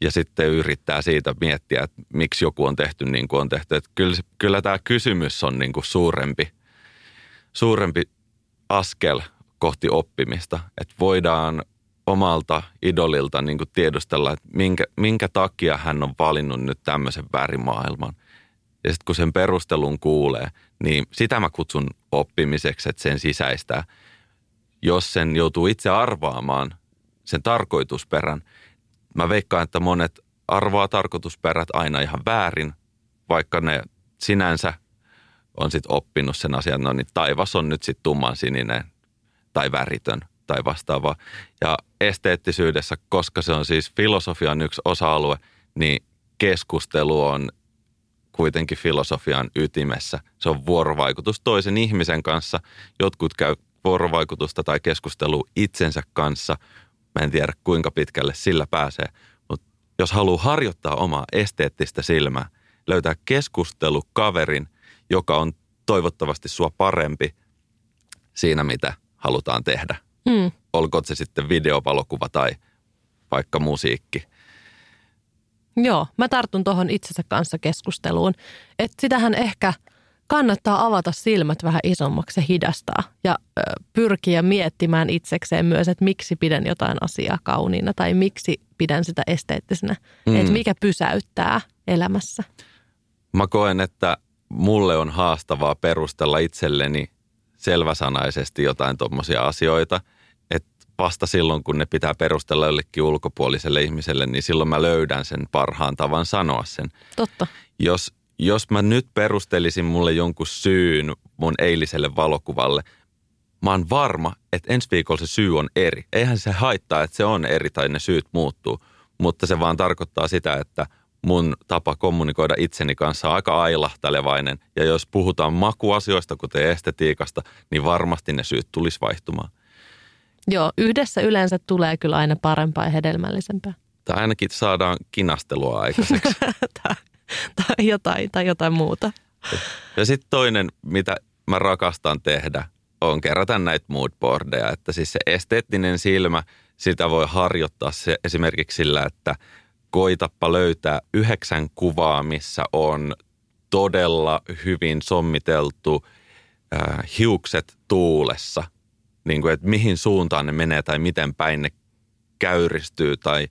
ja sitten yrittää siitä miettiä, että miksi joku on tehty niin kuin on tehty. Että kyllä, kyllä tämä kysymys on niin kuin suurempi, suurempi askel kohti oppimista, että voidaan omalta idolilta niin kuin tiedustella, että minkä, minkä takia hän on valinnut nyt tämmöisen värimaailman. Ja sitten kun sen perustelun kuulee, niin sitä mä kutsun oppimiseksi, että sen sisäistää – jos sen joutuu itse arvaamaan, sen tarkoitusperän. Mä veikkaan, että monet arvaa tarkoitusperät aina ihan väärin vaikka ne sinänsä on sitten oppinut sen asian, no niin taivas on nyt sitten tumman sininen tai väritön tai vastaava. Ja esteettisyydessä, koska se on siis filosofian yksi osa-alue, niin keskustelu on kuitenkin filosofian ytimessä. Se on vuorovaikutus toisen ihmisen kanssa. Jotkut käy vuorovaikutusta tai keskustelua itsensä kanssa. Mä en tiedä kuinka pitkälle sillä pääsee. Mutta jos haluaa harjoittaa omaa esteettistä silmää, löytää keskustelukaverin, joka on toivottavasti sua parempi siinä, mitä halutaan tehdä. Mm. Olkoon se sitten videopalokuva tai vaikka musiikki. Joo, mä tartun tuohon itsensä kanssa keskusteluun. Että sitähän ehkä kannattaa avata silmät vähän isommaksi ja hidastaa. Ja pyrkiä miettimään itsekseen myös, että miksi pidän jotain asiaa kauniina tai miksi pidän sitä esteettisenä. Mm. Että mikä pysäyttää elämässä. Mä koen, että mulle on haastavaa perustella itselleni selväsanaisesti jotain tuommoisia asioita, että vasta silloin, kun ne pitää perustella jollekin ulkopuoliselle ihmiselle, niin silloin mä löydän sen parhaan tavan sanoa sen. Totta. Jos, jos mä nyt perustelisin mulle jonkun syyn mun eiliselle valokuvalle, mä oon varma, että ensi viikolla se syy on eri. Eihän se haittaa, että se on eri tai ne syyt muuttuu, mutta se vaan tarkoittaa sitä, että – mun tapa kommunikoida itseni kanssa on aika ailahtelevainen. Ja jos puhutaan makuasioista, kuten estetiikasta, niin varmasti ne syyt tulisi vaihtumaan. Joo, yhdessä yleensä tulee kyllä aina parempaa ja hedelmällisempää. Tai ainakin saadaan kinastelua aikaiseksi. tai, tai, jotain, tai jotain muuta. Ja sitten toinen, mitä mä rakastan tehdä, on kerätä näitä moodboardeja. Että siis se esteettinen silmä, sitä voi harjoittaa se esimerkiksi sillä, että – koitappa löytää yhdeksän kuvaa, missä on todella hyvin sommiteltu äh, hiukset tuulessa. Niin kuin, että mihin suuntaan ne menee tai miten päin ne käyristyy tai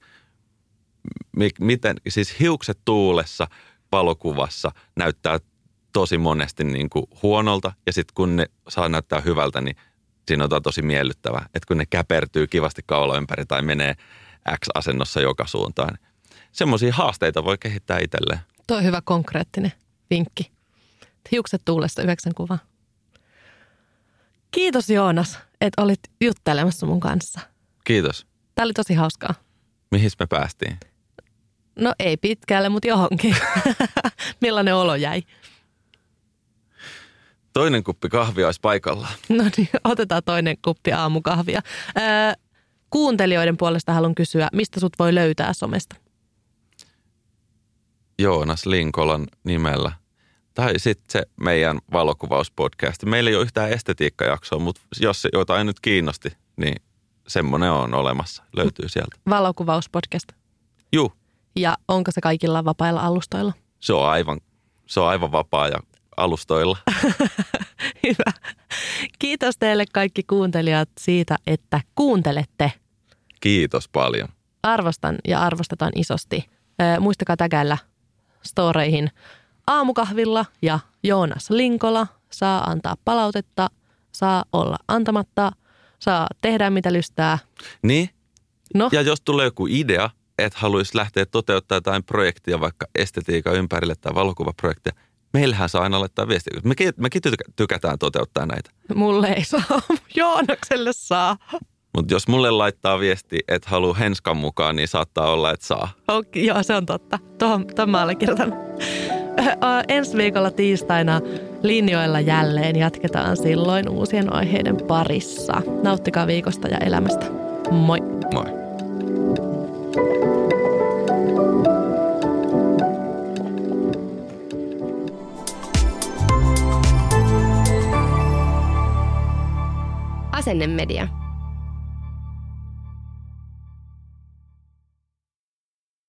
miten, siis hiukset tuulessa valokuvassa näyttää tosi monesti niin kuin huonolta ja sitten kun ne saa näyttää hyvältä, niin siinä on tosi miellyttävää. Että kun ne käpertyy kivasti kaula ympäri tai menee X-asennossa joka suuntaan, semmoisia haasteita voi kehittää itselleen. Tuo on hyvä konkreettinen vinkki. Hiukset tuulesta yhdeksän kuvaa. Kiitos Joonas, että olit juttelemassa mun kanssa. Kiitos. Tämä oli tosi hauskaa. Mihin me päästiin? No ei pitkälle, mutta johonkin. Millainen olo jäi? Toinen kuppi kahvia olisi paikalla. No niin, otetaan toinen kuppi aamukahvia. Öö, kuuntelijoiden puolesta haluan kysyä, mistä sut voi löytää somesta? Joonas Linkolan nimellä. Tai sitten se meidän valokuvauspodcast. Meillä ei ole yhtään estetiikkajaksoa, mutta jos se jotain nyt kiinnosti, niin semmoinen on olemassa. Löytyy sieltä. Valokuvauspodcast? Juu. Ja onko se kaikilla vapailla alustoilla? Se on aivan, se on aivan vapaa ja alustoilla. Hyvä. Kiitos teille kaikki kuuntelijat siitä, että kuuntelette. Kiitos paljon. Arvostan ja arvostetaan isosti. muistakaa tägällä storeihin aamukahvilla ja Joonas Linkola saa antaa palautetta, saa olla antamatta, saa tehdä mitä lystää. Niin. No. Ja jos tulee joku idea, että haluaisi lähteä toteuttamaan jotain projektia, vaikka estetiikan ympärille tai valokuvaprojektia, meillähän saa aina laittaa viestiä. Mekin, mekin tykätään toteuttaa näitä. Mulle ei saa, Joonakselle saa. Mutta jos mulle laittaa viesti, että haluaa henskan mukaan, niin saattaa olla, että saa. Okei, joo, se on totta. Tuohon, tuon mä allekirjoitan. Ensi viikolla tiistaina linjoilla jälleen jatketaan silloin uusien aiheiden parissa. Nauttikaa viikosta ja elämästä. Moi. Moi. Asennemedia.